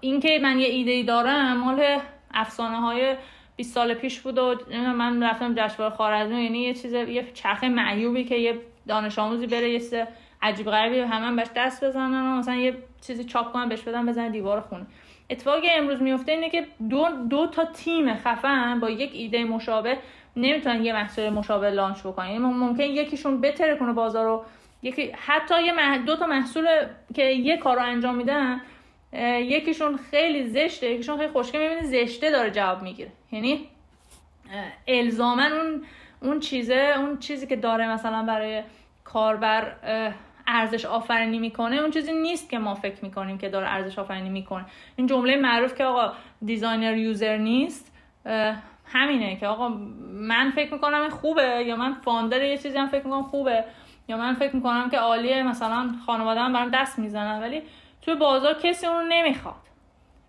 S2: اینکه من یه ایده ای دارم مال افسانه های 20 سال پیش بود و من رفتم جشنواره خوارزمی یعنی یه چیز یه چرخه معیوبی که یه دانش آموزی بره یه چیز عجیب غریبی همه بهش دست بزنن و مثلا یه چیزی چاپ کنن بهش بدن بزنن دیوار خونه. اتفاقی امروز میفته اینه که دو, دو تا تیم خفن با یک ایده مشابه نمی‌تونن یه محصول مشابه لانچ بکنن. یعنی ممکن یکیشون بتره کنه بازار رو یکی حتی یه دو تا محصول که یه کار انجام میدن یکیشون خیلی زشته یکیشون خیلی خوشگل می‌بینی زشته داره جواب می‌گیره. یعنی الزاماً اون اون چیزه اون چیزی که داره مثلا برای کاربر ارزش آفرینی می‌کنه اون چیزی نیست که ما فکر می‌کنیم که داره ارزش آفرینی می‌کنه. این جمله معروف که آقا designer user نیست همینه که آقا من فکر می‌کنم خوبه یا من founder یه چیزی هم فکر می‌کنم خوبه یا من فکر می‌کنم که عالیه مثلا خانواده هم برام دست می‌زنن. ولی توی بازار کسی اونو نمی‌خواد.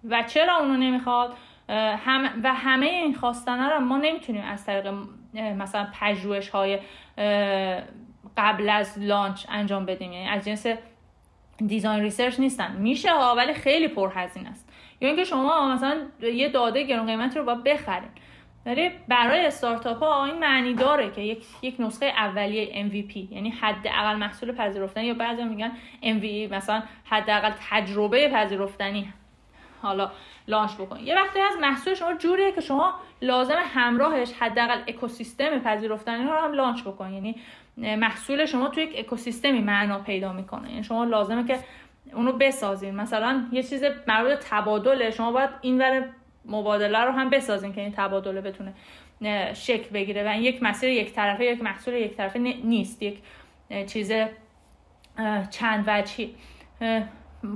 S2: و چرا اونو نمی‌خواد؟ هم و همه این خواستنه رو ما نمی‌تونیم از طریق مثلا پژوهش های قبل از launch انجام بدیم. یعنی از جنس design research نیستن. میشه ها ولی خیلی پرهزینه است. یا اینکه شما مثلا یه داده گرون قیمتی رو باید بخرین. ولی برای استارتاپ ها این معنی داره که یک یک نسخه اولیه MVP یعنی حداقل محصول پذیرفتنی یا بعضی میگن MVP مثلا حداقل تجربه پذیرفتنی. حالا لانچ بکنید یه وقتی از محصول شما جوریه که شما لازم همراهش حداقل اکوسیستم پذیرفتنی رو هم لانچ بکنید یعنی محصول شما توی یک اکوسیستمی معنا پیدا می‌کنه. یعنی شما لازمه که اونو بسازین. مثلا یه چیز مربوط تبادله شما باید این ور مبادله رو هم بسازین که این تبادله بتونه شکل بگیره. و این یک مسیر یک طرفه یک محصول یک طرفه نیست. یک چیز چند وجهی.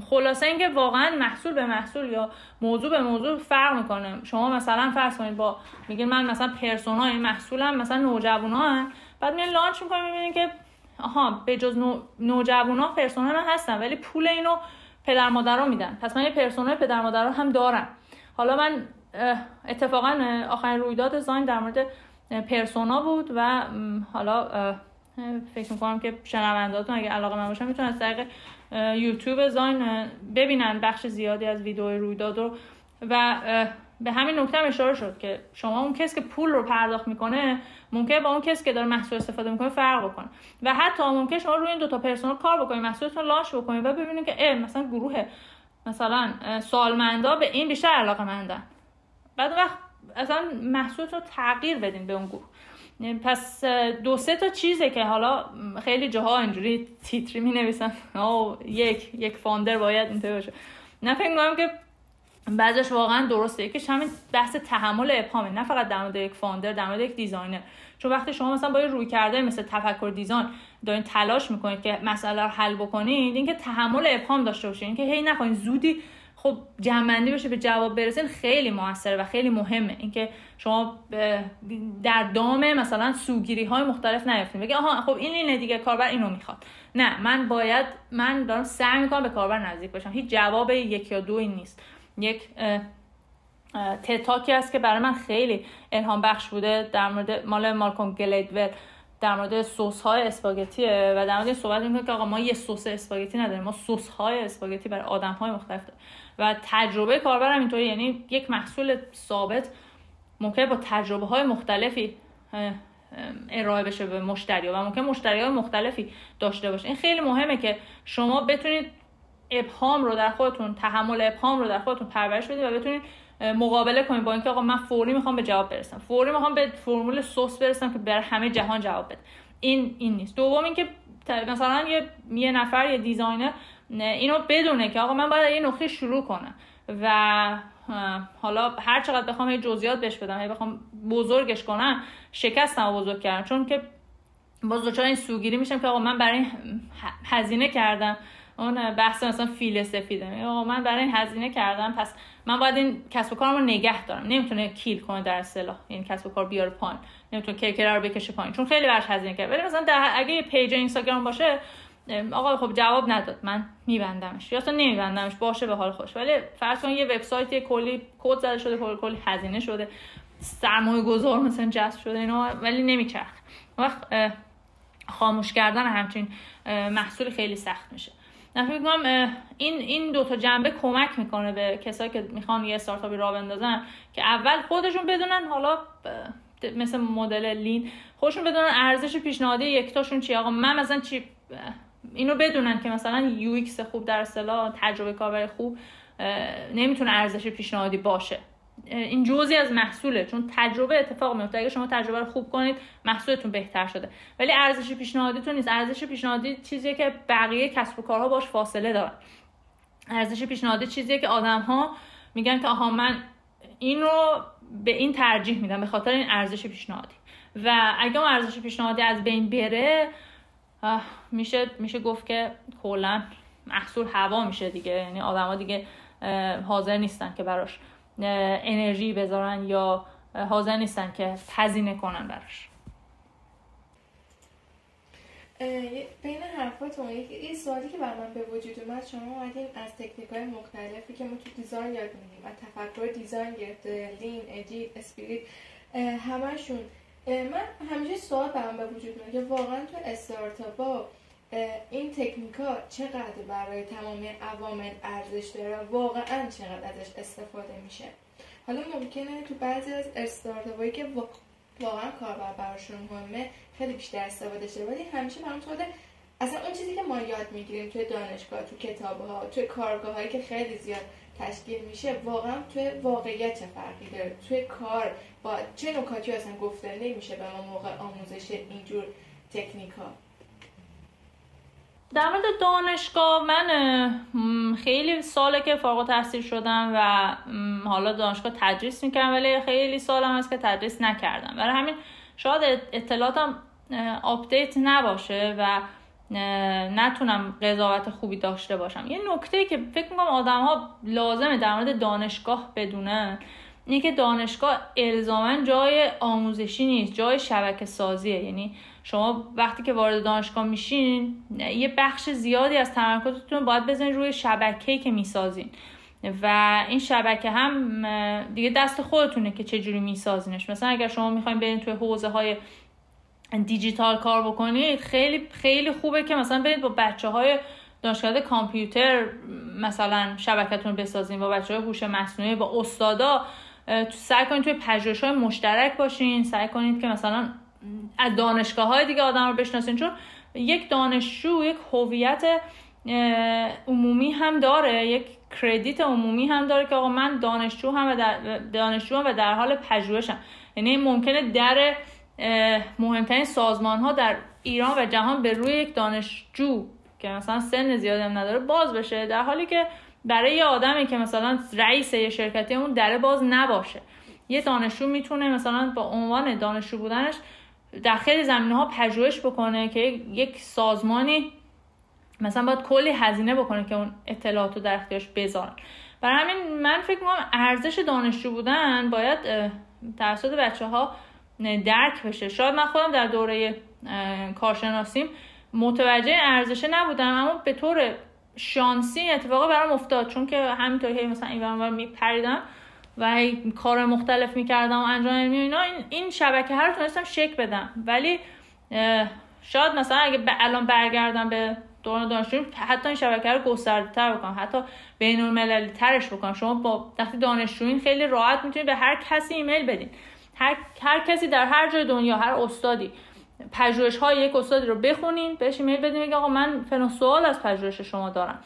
S2: خلاصه اینکه واقعا محصول به محصول یا موضوع به موضوع فرق می‌کنه. شما مثلا فرض کنید با میگین من مثلا پرسونا این محصولم مثلا نوجوانا بعد میان لانچ می‌کنیم می‌بینین که آها به جز نو... نوجوانا پرسونا من هستن ولی پول اینو پدر مادرها میدن. پس من یه پرسونای پدر مادرها هم دارم. حالا من اتفاقا آخرین رویداد زاین در مورد پرسونا بود و حالا فکر می‌کنم که شنونداتون اگه علاقه من باشن می‌تونن از طریق یوتیوب زاین ببینن بخش زیادی از ویدیو رویداد رو. و به همین نکته هم اشاره شد که شما اون کسی که پول رو پرداخت می‌کنه ممکنه با اون کسی که داره محصول استفاده می‌کنه فرق بکنه. و حتی ممکنه شما روی این دو تا پرسونال کار بکنید محصولتون لاش بکنید و ببینید که مثلا گروه مثلا سالمندا به این بیشتر علاقه مندن. بعد وقت اصلا محصولتون رو تغییر بدین به اون گروه. پس دو سه تا چیزه که حالا خیلی جاها اینجوری تیتری می نویسن یک یک founder باید اینطوری باشه. نه فکر که بعضش واقعا درسته. یکیش همین بحث تحمل ابهامه. نه فقط در مورد یک founder در مورد یک designer. چون وقتی شما مثلا با رویکرده مثل تفکر design دارین تلاش می‌کنید که مسئله رو حل بکنید اینکه تحمل ابهام داشته باشید اینکه هی نکنید زودی خب جمع‌بندی بشه به جواب برسین خیلی موثره و خیلی مهمه. اینکه شما در دام مثلا سوگیری های مختلف نیفتین بگی آها خب این اینه دیگه کاربر اینو می‌خواد. نه من باید من دارم سعی می‌کنم به کاربر نزدیک باشم هیچ جواب یک یا دو این نیست. یک TED Talk ی است که برای من خیلی الهام بخش بوده در مورد مال مالکوم گلدول در مورد سس های اسپاگتیه و در مورد صحبت می‌کنه که آقا ما یه سس اسپاگتی نداریم ما سس های اسپاگتی برای آدم های مختلف داریم و تجربه کاربر هم اینطوری یعنی یک محصول ثابت ممکنه با تجربه های مختلفی ارائه بشه به مشتری و ممکن مشتری های مختلفی داشته باشه. این خیلی مهمه که شما بتونید ابهام رو در خودتون تحمل ابهام رو در خودتون پرورش بدید و بتونید مقابله کنید با اینکه آقا من فوری می‌خوام به جواب برسم. فوری می‌خوام به فرمول سس برسم که برای همه جهان جواب بده. این این نیست. دوم اینکه مثلا یه یه نفر یه designer اینو بدونه که آقا من باید یه نقطه شروع کنم و حالا هر چقدر بخوام یه جزئیات بهش بدم هی بخوام بزرگش کنم شکستم رو بزرگ کردم. چون که باز این سوگیری میشم که آقا من برای هزینه کردم. اون بحث مثلا فیل سفیده. آقا من برای این هزینه کردم پس من باید این کسب و کارم نگه دارم. نمی‌تونه kill کنه در اصطلاح این کسب و کار بیاره پایین. نمی‌تونه کرکره رو بکشه پایین. چون خیلی براش هزینه کرد. ولی مثلا در اگه یه page اینستاگرام باشه آقا خب جواب نداد. من میبندمش. یا اصلا نمیبندمش. باشه به حال خودش. ولی فرض کن یه وبسایت کلی کد زده شده کلی کلی هزینه شده. سرمایه گذار مثلا جذب شده اینا ولی نمیچرخ وقت خاموش کردن همچین محصول خیلی سخت میشه. من فکر این این دو تا جنبه کمک می‌کنه به کسایی که می‌خوان یه استارتاپی راه بندازن که اول خودشون بدونن حالا مثل مدل Lean خودشون بدونن ارزش پیشنهادی یکتاشون چیه آقا من مثلا چی اینو بدونن که مثلا UX خوب در اصطلاح تجربه کاربر خوب نمی‌تونه ارزش پیشنهادی باشه. این جزئی از محصوله. چون تجربه اتفاق میفته. اگه شما تجربه رو خوب کنید محصولتون بهتر شده. ولی ارزش پیشنهادیتون نیست. ارزش پیشنهادی چیزیه که بقیه کسب و کارها باش فاصله دارن. ارزش پیشنهادی چیزیه که آدم ها میگن که آها من این رو به این ترجیح میدم. به خاطر این ارزش پیشنهادی. و اگه اون ارزش پیشنهادی از بین بره میشه میشه گفت که کلا محصول هوا میشه دیگه. یعنی آدما دیگه حاضر نیستن که براش انرژی بذارن یا حاضر نیستن که هزینه کنن براش.
S3: بین حرفاتون یه سوالی که بر من به وجود اومد شما اومدین از تکنیک های مختلفی که ما تو design یاد میگیم و تفکر design گرفته Lean Agile Sprint همشون من همیشه سوال برام به وجود میاد که واقعا تو استارتاپا این تکنیک ها چقدر برای تمامی عوامل ارزش داره واقعا چقدر ازش استفاده میشه؟ حالا ممکنه تو بعضی از استارتاپایی که واقعا کاربر براشون مهمه خیلی بیشتر استفاده شه ولی همیشه برام خود اصلا اون چیزی که ما یاد می‌گیریم توی دانشگاه تو کتاب ها توی کارگاه هایی که خیلی زیاد تشکیل میشه واقعا توی واقعیت چه فرقی داره؟ توی کار با چه نکاتی اصلا گفته نمیشه به ما موقع آموزش اینجور تکنیک ها
S2: در مورد دانشگاه من خیلی ساله که فارغ تحصیل شدم و حالا دانشگاه تدریس می‌کردم ولی خیلی ساله هست که تدریس نکردم. برای همین شاید اطلاعاتم update نباشه و نتونم قضاوت خوبی داشته باشم. یه نکته که فکر می‌کنم آدم ها لازمه در مورد دانشگاه بدونن اینه که دانشگاه الزاما جای آموزشی نیست جای شبکه سازیه یعنی شما وقتی که وارد دانشگاه میشین یه بخش زیادی از تمرکزتون باید بزنید روی شبکه‌ای که می‌سازین. و این شبکه هم دیگه دست خودتونه که چجوری میسازینش. مثلا اگر شما می‌خواین برین توی حوزه های دیجیتال کار بکنید خیلی خیلی خوبه که مثلا برید با بچه های دانشگاه کامپیوتر مثلا شبکتون بسازین با بچه های هوش مصنوعی با استادا سعی کنید توی پژوهش های مشترک باشین. سعی کنید که مثلا از دانشگاه های دیگه آدم رو بشناسین چون یک دانشجو یک هویت عمومی هم داره یک کردیت عمومی هم داره که آقا من دانشجو هم و در دانشجو هم و در حال پژوهشم. یعنی ممکنه در مهمترین سازمان ها در ایران و جهان به روی یک دانشجو که مثلا سن زیادی هم نداره باز بشه در حالی که برای یه آدمی که مثلا رئیس یه شرکتی اون دره باز نباشه. یه دانشجو می‌تونه مثلا با عنوان دانشجو بودنش در خیلی زمینه ها پژوهش بکنه که یک سازمانی مثلا باید کلی هزینه بکنه که اون اطلاعات رو در اختیارش بذارن. برای همین من فکر می‌کنم ارزش دانشجو بودن باید توسط بچه ها درک بشه. شاید من خودم در دوره کارشناسیم متوجه ارزش نبودم اما به طور شانسی اتفاقا برام افتاد. چون که همینطور هی مثلا این برام میپریدم و کار مختلف می‌کردم و انجام و اینا این شبکه ها رو تونستم شک بدم. ولی شاید مثلا اگه الان برگردم به دوران دانشجویی حتی این شبکه رو گسترده تر بکنم. حتی بین المللی ترش بکنم. شما با وقتی دانشجویین خیلی راحت می‌تونید به هر کسی ایمیل بدین. هر, هر کسی در هر جای دنیا هر استادی پژوهش های یک استادی رو بخونین بهش ایمیل بدین میگه آقا من فلان سوال از پژوهش شما دارم.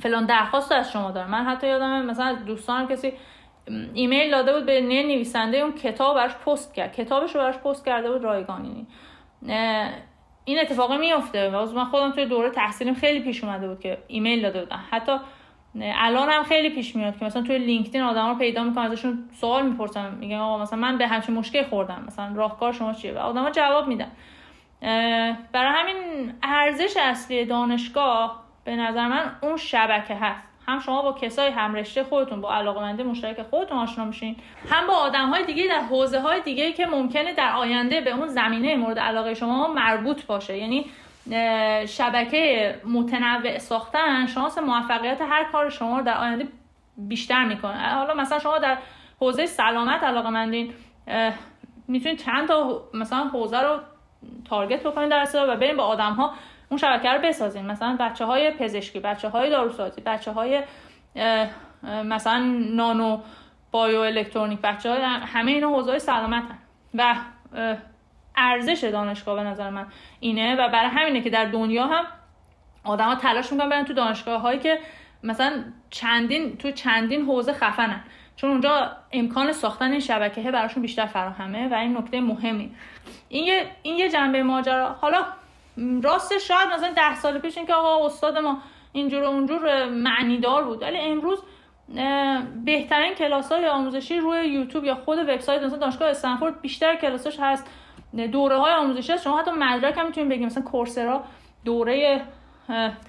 S2: فلان درخواست از شما دارم. من حتی یادم مثلا دوستانم کسی ایمیل داده بود به نویسنده اون کتاب براش پست کرد. کتابش رو براش پست کرده بود رایگانی. این اتفاقی میفته و من خودم توی دوره تحصیلیم خیلی پیش اومده بود که ایمیل داده بودم حتی الان هم خیلی پیش میاد که مثلا توی لینکدین آدم رو پیدا می‌کنم ازشون سوال می‌پرسم میگم آقا مثلا من به همچین مشکل خوردم. مثلا راهکار شما چیه؟ و آدم جواب میدن. برای همین ارزش اصلی دانشگاه به نظر من اون شبکه هست. هم شما با کسای هم رشته خودتون با علاقمندی مشترک خودتون آشنا میشین. هم با آدم های دیگه در حوزه های دیگه که ممکنه در آینده به اون زمینه مورد علاقه شما مربوط باشه. یعنی شبکه متنوع ساختن شانس موفقیت هر کار شما رو در آینده بیشتر می‌کنه. حالا مثلا شما در حوزه سلامت علاقه مندین می‌تونید چند تا مثلا حوزه رو تارگت بکنید در و بریم با آدم ها اون شبکه رو بسازین. مثلا بچه های پزشکی بچه های داروسازی بچه های مثلا نانو بایو الکترونیک بچه های همه اینا حوزه سلامت هن. و ارزش دانشگاه به نظر من اینه و برای همینه که در دنیا هم آدما تلاش می‌کنن برن تو دانشگاه هایی که مثلا چندین تو چندین حوزه خفنن. چون اونجا امکان ساختن این شبکه براشون بیشتر فراهمه و این نکته مهمی. این یه این یه جنبه ماجرا. حالا راستش شاید مثلا ده سال پیش اینکه آقا استاد ما اینجور و اونجور معنیدار بود. ولی امروز بهترین کلاس های آموزشی روی یوتیوب یا خود وبسایت مثلا دانشگاه استنفورد بیشتر کلاسش هست. دوره های آموزشی هست. شما حتی مدرک هم می‌تونید بگیم مثلا کورسرا دوره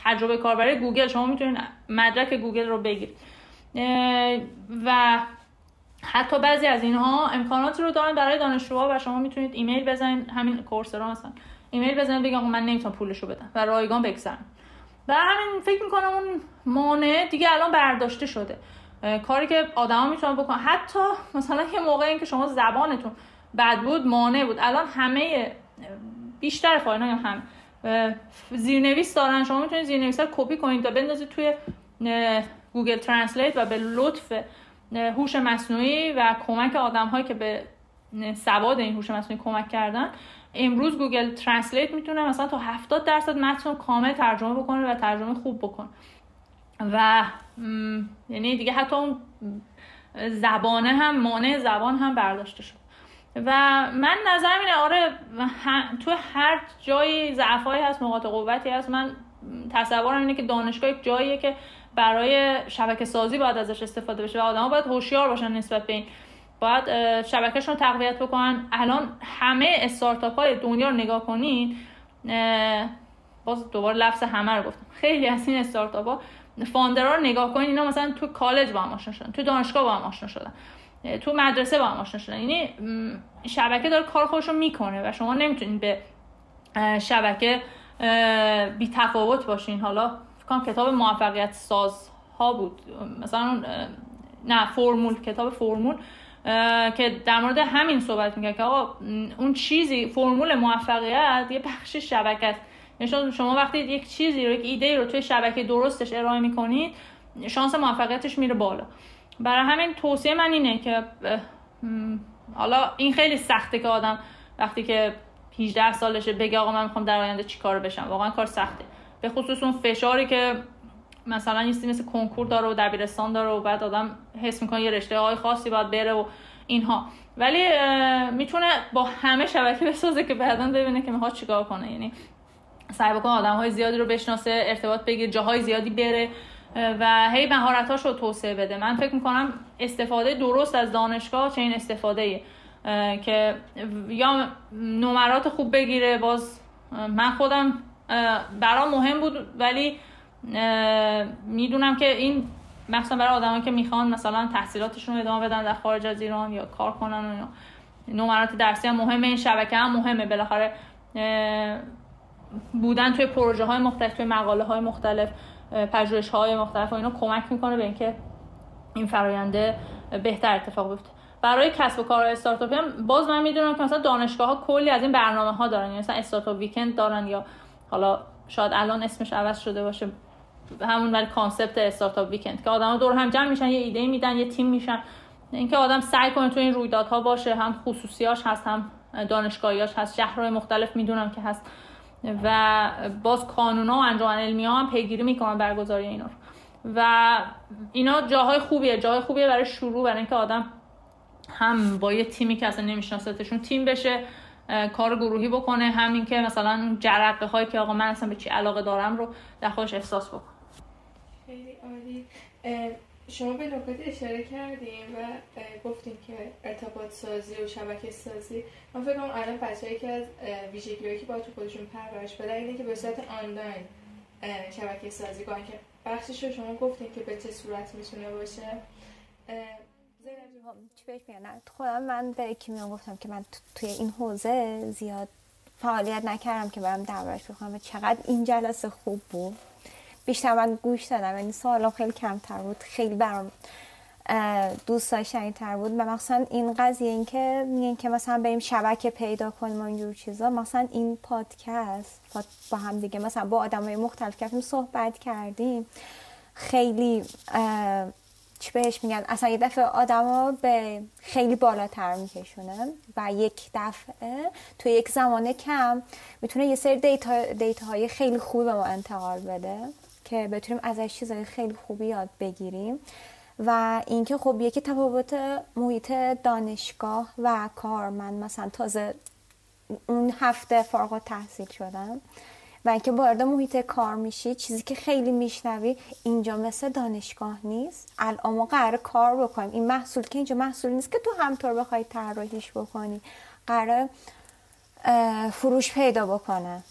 S2: تجربه کاربری گوگل. شما می‌تونید مدرک گوگل رو بگیرید و حتی بعضی از اینها امکاناتی رو دارن برای دانشجوها و شما می‌تونید ایمیل بزنید. همین کورسرا مثلا. ایمیل بزنید بگم من نمی‌تونم پولشو بدم و رایگان بگذرم. و همین فکر می‌کنم اون مانع دیگه الان برداشته شده. کاری که آدما می‌تونن بکنن. حتی مثلا یه موقعی که شما زبانتون بد بود مانع بود. الان همه بیشتر فایل هم زیرنویس دارن. شما می‌تونید زیرنویس رو کپی کنید تا بندازید توی Google Translate و به لطف هوش مصنوعی و کمک آدم هایی که به سواد این هوش مصنوعی کمک کردن. امروز Google Translate می‌تونه مثلا تا 70 درصد متن کامل ترجمه بکنه و ترجمه خوب بکنه. و یعنی دیگه حتی اون زبانه هم مانع زبان هم برداشته شد و من نظرم اینه آره تو هر جایی ضعفایی هست نقاط قوتی هست من تصورم اینه که دانشگاه یک جاییه که برای شبکه سازی باید ازش استفاده بشه و آدما باید هوشیار باشن نسبت به این. باید شبکهشون رو تقویت بکنن. الان همه استارتاپ های دنیا رو نگاه کنین باز دوباره لفظ همه رو گفتم. خیلی از این استارتاپ ها فاندرها رو نگاه کنین اینا مثلا تو کالج با هم آشنا شدن تو دانشگاه با هم آشنا شدن تو مدرسه با هم آشنا شدن. یعنی شبکه داره کار خودش رو می‌کنه و شما نمی‌تونید به شبکه بی تفاوت باشین. حالا فکر کتاب موفقیت ساز ها بود. مثلا نه فرمول کتاب فرمول. که در مورد همین صحبت میگه که آقا اون چیزی فرمول موفقیت یه بخش شبکه است. یعنی شما وقتی یک چیزی رو یک ایده رو توی شبکه درستش ارائه می‌کنید شانس موفقیتش میره بالا. برای همین توصیه من اینه که حالا این خیلی سخته که آدم وقتی که 18 سالشه بگه آقا من می‌خوام در آینده چی کار بشم. واقعا کار سخته. به خصوص اون فشاری که مثلا یه مثل کنکور داره و دبیرستان داره و بعد آدم حس می‌کنه یه رشته های خاصی باید بره و اینها. ولی می‌تونه با همه شبکه بسازه که بعدا ببینه که می‌خواد چیکار کنه. یعنی سعی بکنه آدم های زیادی رو بشناسه ارتباط بگیره جاهای زیادی بره و هی مهارتاش رو توسعه بده. من فکر می‌کنم استفاده درست از دانشگاه چه این استفاده که یا نمرات خوب بگیره. باز من خودم برام مهم بود ولی می‌دونم که این مثلا برای آدمایی که می‌خوان مثلا تحصیلاتشون رو ادامه بدن در خارج از ایران یا کار کنن و نمرات درسی هم مهمه این شبکه هم مهمه. بالاخره بودن توی پروژه های مختلف توی مقاله های مختلف پژوهش های مختلف و اینا کمک می‌کنه به اینکه این فراینده بهتر اتفاق بیفته. برای کسب و کار استارتاپی هم باز من می‌دونم که مثلا دانشگاه ها کلی از این برنامه ها دارن. یعنی مثلا استارتاپ ویکند دارن یا حالا شاید الان اسمش عوض شده باشه. همون ولی concept startup weekend که آدما دور هم جمع میشن یه ایده میدن یه تیم میشن. اینکه آدم سعی کنه تو این رویدادها باشه هم خصوصیاش هست هم دانشگاهیاش هست شهرهای مختلف می‌دونم که هست. و باز کانونا و انجمن علمی ها هم پیگیری می‌کنن برگزاری اینا رو. و اینا جاهای خوبیه جاهای خوبیه برای شروع برای اینکه آدم هم با یه تیمی که اصلا نمیشناستشون تیم بشه کار گروهی بکنه. همین که مثلا جرقه هایی که آقا من اصلا به چی علاقه دارم رو در خودش احساس بکنه.
S3: خیلی عالی. شما به نکات اشاره کردیم و گفتیم که ارتباط سازی و شبکه سازی. من فکر کنم الان بچه‌ای که از ویژگی‌هایی که با تو خودشون پرورش بدن اینه که به صورت آنلاین شبکه سازی کنن. که بخشش رو شما گفتیم که به چه صورت می‌تونه باشه؟
S4: چی خودم من به کیمیا گفتم که من توی این حوزه زیاد فعالیت نکردم که برم دربارش بخونم و چقدر این جلسه خوب بود. بیشتر من گوش دادم یعنی سوالم خیلی کمتر بود خیلی برام دوست داشتنی تر بود و مثلا این قضیه این که میگن که مثلا بریم شبکه پیدا کنیم و اینجور چیزا مثلا این پادکست با هم دیگه مثلا با آدم های مختلف کردیم صحبت کردیم خیلی چی بهش میگن؟ اصلا یه دفعه آدما به خیلی بالاتر میکشونه و یک دفعه تو یک زمان کم می‌تونه یه سری دیتا, دیتا های خیلی خوبی به ما انتقال بده. که بتونیم ازش چیزای خیلی خوبی یاد بگیریم و اینکه خب یکی تفاوت محیط دانشگاه و کار من مثلا تازه اون هفته فارغ تحصیل شدم و اینکه وارد محیط کار میشی چیزی که خیلی میشنوی اینجا مثل دانشگاه نیست. الان ما قرار کار بکنیم. این محصول که اینجا محصول نیست که تو همطور بخوای طراحیش بکنی قرار فروش پیدا بکنه.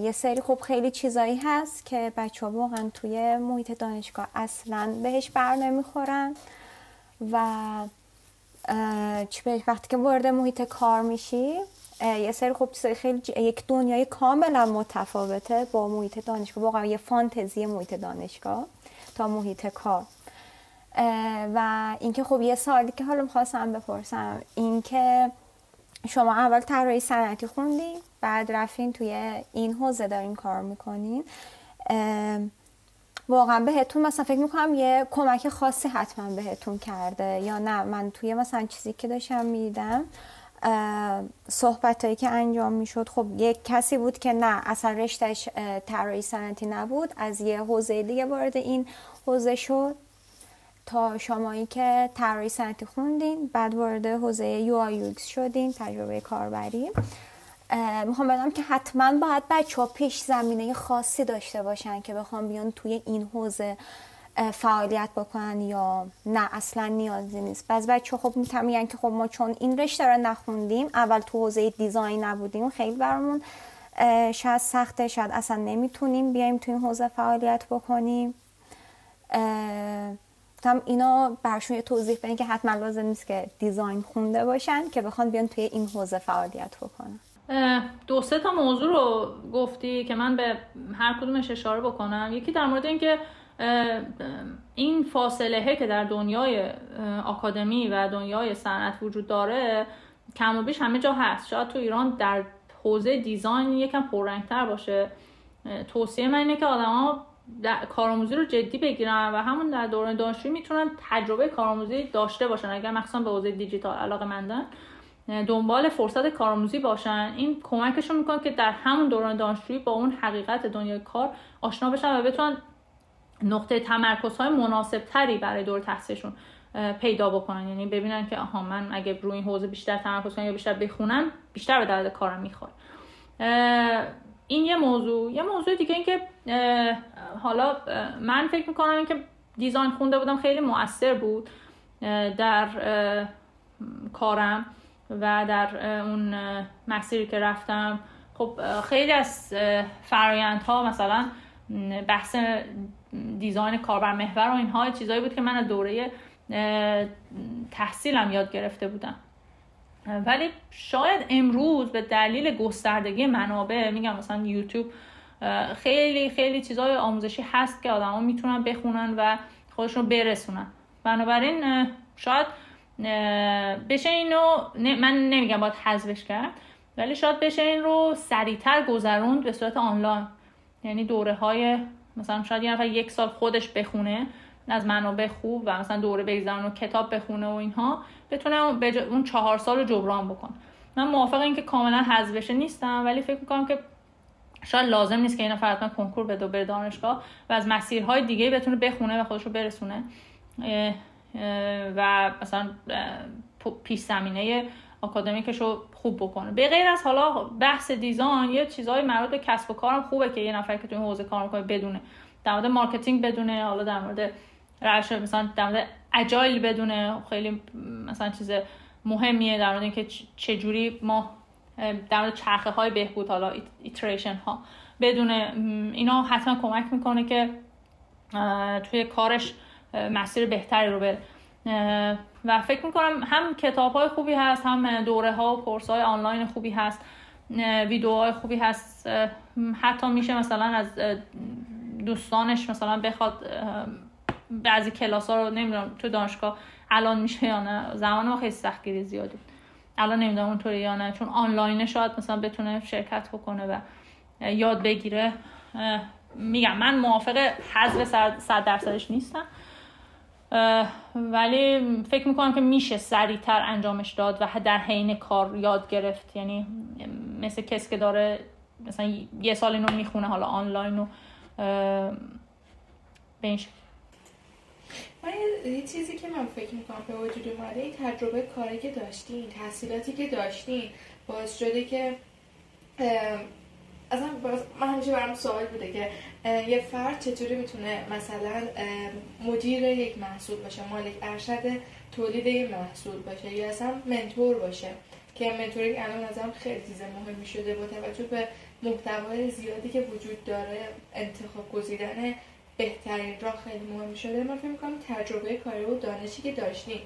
S4: یه سری خب خیلی چیزایی هست که بچه ها واقعا توی محیط دانشگاه اصلا بهش بر نمی‌خورن و چی بهش وقتی که وارد محیط کار میشی یه سری خب خیلی یک دنیای کاملا متفاوته با محیط دانشگاه واقعا یه فانتزی محیط دانشگاه تا محیط کار. و اینکه خب یه سالی که حالا می‌خواستم بپرسم اینکه شما اول طراحی صنعتی خوندین بعد رفتین توی این حوزه دارین کار می‌کنین. واقعا بهتون مثلا فکر می‌کنم یه کمک خاصی حتما بهتون کرده. یا نه من توی مثلا چیزی که داشتم میدم صحبت هایی که انجام می‌شد خب یک کسی بود که نه اصلا رشتش طراحی صنعتی نبود. از یه حوزه دیگه وارد این حوزه شد. تا شمایی که طراحی صنعتی خوندین بعد وارد حوزه یو آی شدین تجربه کاربری. می‌خوام بدم که حتما باید بچه ها پیش زمینه خاصی داشته باشن که بخوام بیان توی این حوزه فعالیت بکنن یا نه اصلا نیازی نیست. بعض بچه خب میگن که خب ما چون این رشته رو نخوندیم اول تو حوزه دیزاین نبودیم خیلی برامون شاید سخته شاید اصلا نمی‌تونیم بیایم تو این حوزه فعالیت بکنیم. هم اینا برشون یه توضیح بدین که حتما لازم نیست که دیزاین خونده باشن که بخوان بیان توی این حوزه فعالیت بکنن.
S2: دو سه تا موضوع رو گفتی که من به هر کدومش اشاره بکنم. یکی در مورد اینکه این فاصله که در دنیای آکادمی و دنیای صنعت وجود داره کم و بیش همه جا هست. شاید تو ایران در حوزه دیزاین یکم پررنگتر باشه. توصیه من اینه که آدما کارآموزی رو جدی بگیرن و همون در دوران دانشجویی می‌تونن تجربه کارآموزی داشته باشن. اگر مخصوصا به حوزه دیجیتال علاقه مندن دنبال فرصت کارآموزی باشن. این کمکشون می‌کنه که در همون دوران دانشجویی با اون حقیقت دنیای کار آشنا بشن و بتونن نقطه تمرکز های مناسب تری برای دور تحصیلشون پیدا بکنن. یعنی ببینن که آها من اگه روی این حوزه بیشتر تمرکز کنم یا بیشتر بخونم بیشتر به درد کارم می‌خوره. این یه موضوع. یه موضوع دیگه این که حالا من فکر می‌کنم که دیزاین خونده بودم خیلی مؤثر بود در کارم و در اون مسیری که رفتم. خب خیلی از فرایندها مثلا بحث دیزاین کاربر محور و اینها چیزایی بود که من از دوره تحصیلم یاد گرفته بودم. ولی شاید امروز به دلیل گستردگی منابع میگم مثلا یوتیوب خیلی خیلی چیزهای آموزشی هست که آدما می‌تونن بخونن و خودشون برسونن. بنابراین شاید بشه اینو من نمیگم باید حذفش کرد ولی شاید بشه این رو سریعتر گذروند به صورت آنلاین. یعنی دوره های مثلا شاید یه نفر یک سال خودش بخونه از منابع خوب و مثلا دوره بگذارن و کتاب بخونه و اینها بتونه اون چهار سال رو جبران بکن من موافق این که کاملا حذف بشه نیستم ولی فکر می‌کنم که شاید لازم نیست که این نفر حتما کنکور بده و دانشگاه و از مسیرهای دیگه بتونه بخونه و خودش رو برسونه و مثلا پیش زمینه آکادمیکش رو خوب بکنه. به غیر از حالا بحث design یه چیزهای مربوط به کسب و کارم خوبه که یه نفر که تو این حوزه کار می‌کنه بدونه. در مورد marketing بدونه حالا در مورد روش مثلا در مورد agile بدونه. خیلی مثلا چیز مهمیه در مورد اینکه چجوری ما در مورد چرخه های بهبود حالا ایتریشن ها بدونه اینا حتما کمک می‌کنه که توی کارش مسیر بهتری رو بره. و فکر می‌کنم هم کتاب های خوبی هست هم دوره ها و کورس های آنلاین خوبی هست ویدیوهای خوبی هست. حتی میشه مثلا از دوستانش مثلا بخواد بعضی کلاس ها رو نمی‌دونم تو دانشگاه الان میشه یا نه زمان ما خیلی سختگیری زیادی. الان نمی‌دونم اونطوری یا نه چون آنلاینه شاید مثلا بتونه شرکت بکنه و یاد بگیره. میگم من موافق حذف صد درصدش نیستم. ولی فکر می‌کنم که میشه سریعتر انجامش داد و در حین کار یاد گرفت. یعنی مثل کسی که داره مثلا یه سال اینو می‌خونه حالا آنلاین و به این
S3: یه چیزی که من فکر می‌کنم به وجود اومده این تجربه کاری که داشتین تحصیلاتی که داشتین باعث شده که اصلا من همیشه برام سوال بوده که یه فرد چطوری می‌تونه مثلا مدیر یک محصول باشه مالک ارشد تولید یک محصول باشه یا اصلا منتور باشه؟ که منتورینگ الان ازم خیلی چیز مهمی شده با توجه به محتوای زیادی که وجود داره انتخاب گزیدن بهترین راه خیلی مهم شده. من فکر می‌کنم تجربه کاری و دانشی که داشتین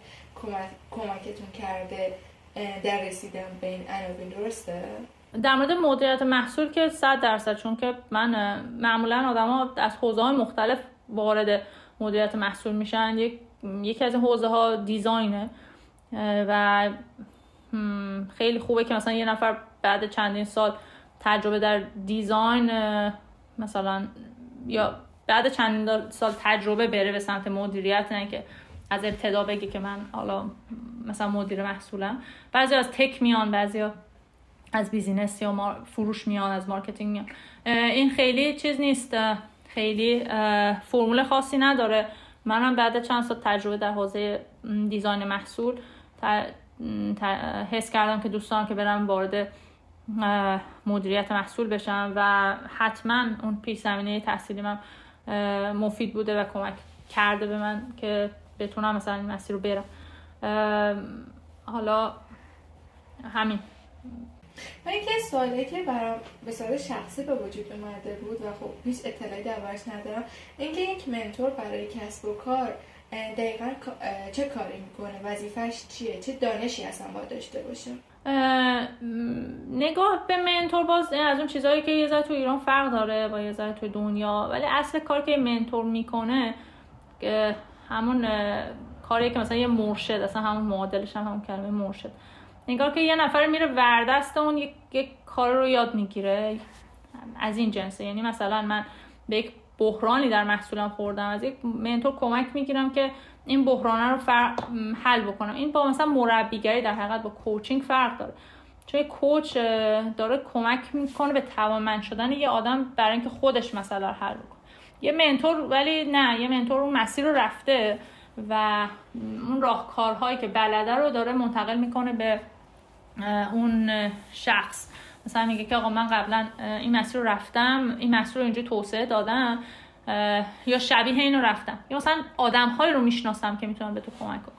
S3: کمکتون کرده در رسیدن به این عناوین درسته؟
S2: در مورد مدیریت محصول که صد درصد چون که من معمولا آدما از حوزه مختلف وارد مدیریت محصول میشن. یک یکی از حوزه ها دیزاینه. و خیلی خوبه که مثلا یه نفر بعد چندین سال تجربه در design مثلا یا بعد چندین سال تجربه بره به سمت مدیریت نه که از ابتدا بگی که من حالا مثلا مدیر محصولم. بعضی از tech میان بعضی از business یا فروش میان از marketing میان. این خیلی چیز نیست. خیلی فرمول خاصی نداره. منم بعد چند سال تجربه در حوزه دیزاین محصول حس کردم که دوستان که برم وارد مدیریت محصول بشم و حتما اون پیش زمینه تحصیلی من مفید بوده و کمک کرده به من که بتونم مثلا این مسیر رو برم. حالا همین.
S3: من یکی سوالی که برام به صورت شخصی به وجود اومده بود و خب هیچ اطلاعی دربارش ندارم اینکه یک منتور برای کسب و کار دقیقا چه کاری می‌کنه؟ وظیفش چیه؟ چه دانشی اصلا باید داشته باشه؟
S2: نگاه به منتور باز از اون چیزهایی که یه ذره تو ایران فرق داره با یه ذره تو دنیا ولی اصل کار که منتور می‌کنه همون کاری که مثلا یه مرشد اصلا همون معادلش هم همون کلمه مرشد. نگاه که یه نفر میره وردست اون یک, یک کار رو یاد می‌گیره. از این جنسه. یعنی مثلا من به یک بحرانی در محصولم خوردم. از یک منتور کمک می‌گیرم که این بحرانه رو حل بکنم. این با مثلا مربیگری در حقیقت با کوچینگ فرق داره. چون کوچ داره کمک می‌کنه به توانمند شدن یه آدم برای اینکه خودش مسئله حل بکنه. یه منتور ولی نه یه منتور اون مسیر رو رفته و اون راهکارهایی که بلده رو داره منتقل می‌کنه به اون شخص. مثلا میگه که آقا من قبلا این مسیر رو رفتم این مسیر رو اینجا توسعه دادم. یا شبیه اینو رفتم. یا مثلا آدم رو می‌شناسم که می‌تونن به تو کمک کنم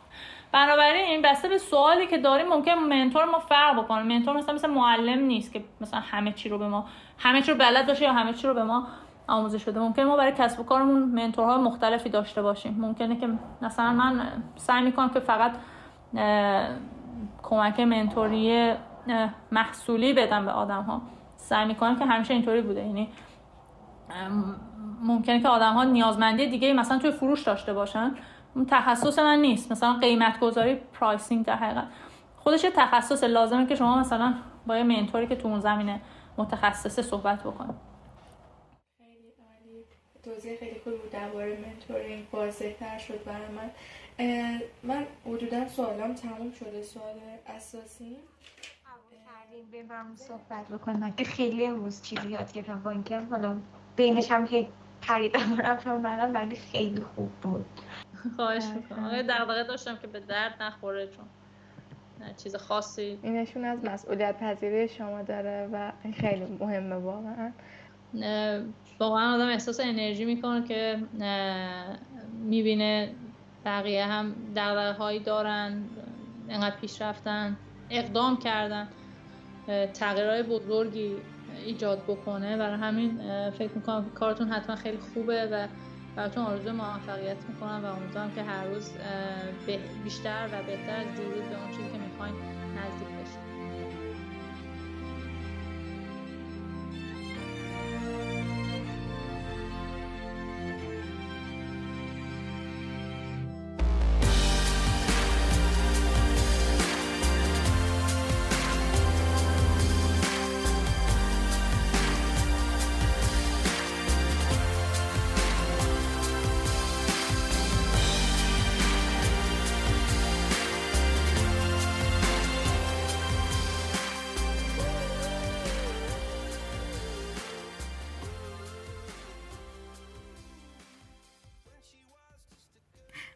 S2: بنابراین این بسته به سوالی که داریم ممکن منتور ما فرق بکنه. منتور مثلا مثل معلم نیست که مثلا همه چی رو به ما همه چی رو بلد باشه یا همه چی رو به ما آموزش بده. ممکنه ما برای کسب و کارمون منتورهای مختلفی داشته باشیم. ممکنه که مثلا من سعی می‌کنم که فقط کمک mentor ی محصولی بدم به آدم ها سعی می‌کنم که همیشه اینطوری بوده. یعنی ممکنه که آدم ها نیازمندی دیگه مثلا توی فروش داشته باشن. تخصص من نیست. مثلا قیمت گذاری pricing در حقیقت خودش یه تخصص لازمه که شما مثلا با یه mentor ی که تو اون زمینه متخصصه صحبت بکنید.
S1: خیلی عالی توضیح خیلی خوب بود درباره منتورینگ واضح تر شد برای من. من حدودا سوالام تموم شده. سوال اساسی؟
S4: کردیم صحبت بکنم که خیلی امروز چیزی یاد گرفتم. با اینکه حالا بینش هم هی پریدم رفتم ولی خیلی خوب بود.
S2: خواهش می‌کنم. آره. دغدغه داشتم که به درد نخوره چون چیز خاصی.
S1: اینشون از مسئولیت پذیری شما داره و خیلی مهمه واقعا.
S2: واقعا آدم احساس انرژی می‌کنه که می‌بینه بقیه هم دغدغه هایی دارن انقدر پیش رفتن اقدام کردن. تغییرهای بزرگی ایجاد بکنه. برای همین فکر می‌کنم کارتون حتما خیلی خوبه و براتون آرزو موفقیت می‌کنم و امیدوارم که هر روز بیشتر و بهتر از دیروز به اون چیزی که می‌خواین نزدیک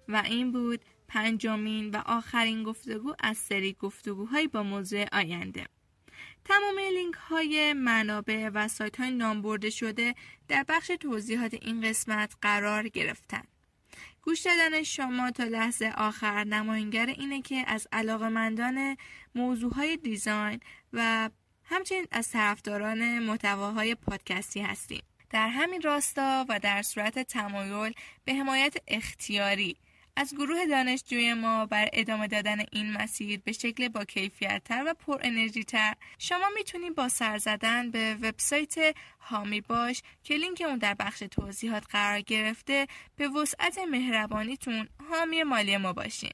S1: و این بود پنجمین و آخرین گفتگو از سری گفتگوهایی با موضوع آینده. تمام لینک های منابع و سایت های نام شده در بخش توضیحات این قسمت قرار گرفتن. گوش دادن شما تا لحظه آخر نماینگر اینه که از علاقمندان موضوع های دیزاین و همچنین از طرفداران محتواهای پادکستی هستیم. در همین راستا و در صورت تمایل به حمایت اختیاری از گروه دانشجوی ما بر ادامه دادن این مسیر به شکل با کیفیت تر و پر انرژی تر شما می‌تونید با سر زدن به وبسایت هامی باش که لینک اون در بخش توضیحات قرار گرفته به وسعت مهربانیتون حامی مالی ما باشین.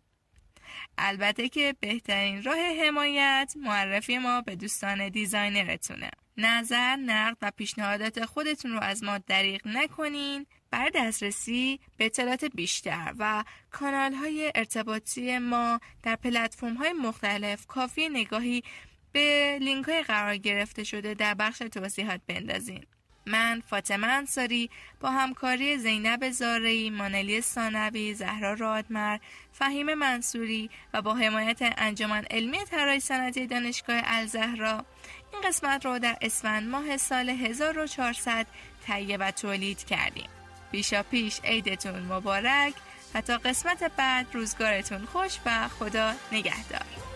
S1: البته که بهترین راه حمایت معرفی ما به دوستان دیزاینرتونه. نظر، نقد و پیشنهادات خودتون رو از ما دریغ نکنین برای دسترسی به اطلاعات بیشتر و کانال های ارتباطی ما در پلتفرم های مختلف کافی نگاهی به لینک های قرار گرفته شده در بخش توضیحات بندازین. من فاطمه انصاری با همکاری زینب زارعی، مانلی سانوی، زهرا رادمر، فهیم منصوری و با حمایت انجمن علمی طراحی صنعتی دانشگاه الزهرا این قسمت رو در اسفند ماه سال 1400 تهیه و تولید کردیم. پیشا پیش عیدتون مبارک و تا قسمت بعد روزگارتون خوش و خدا نگهدار.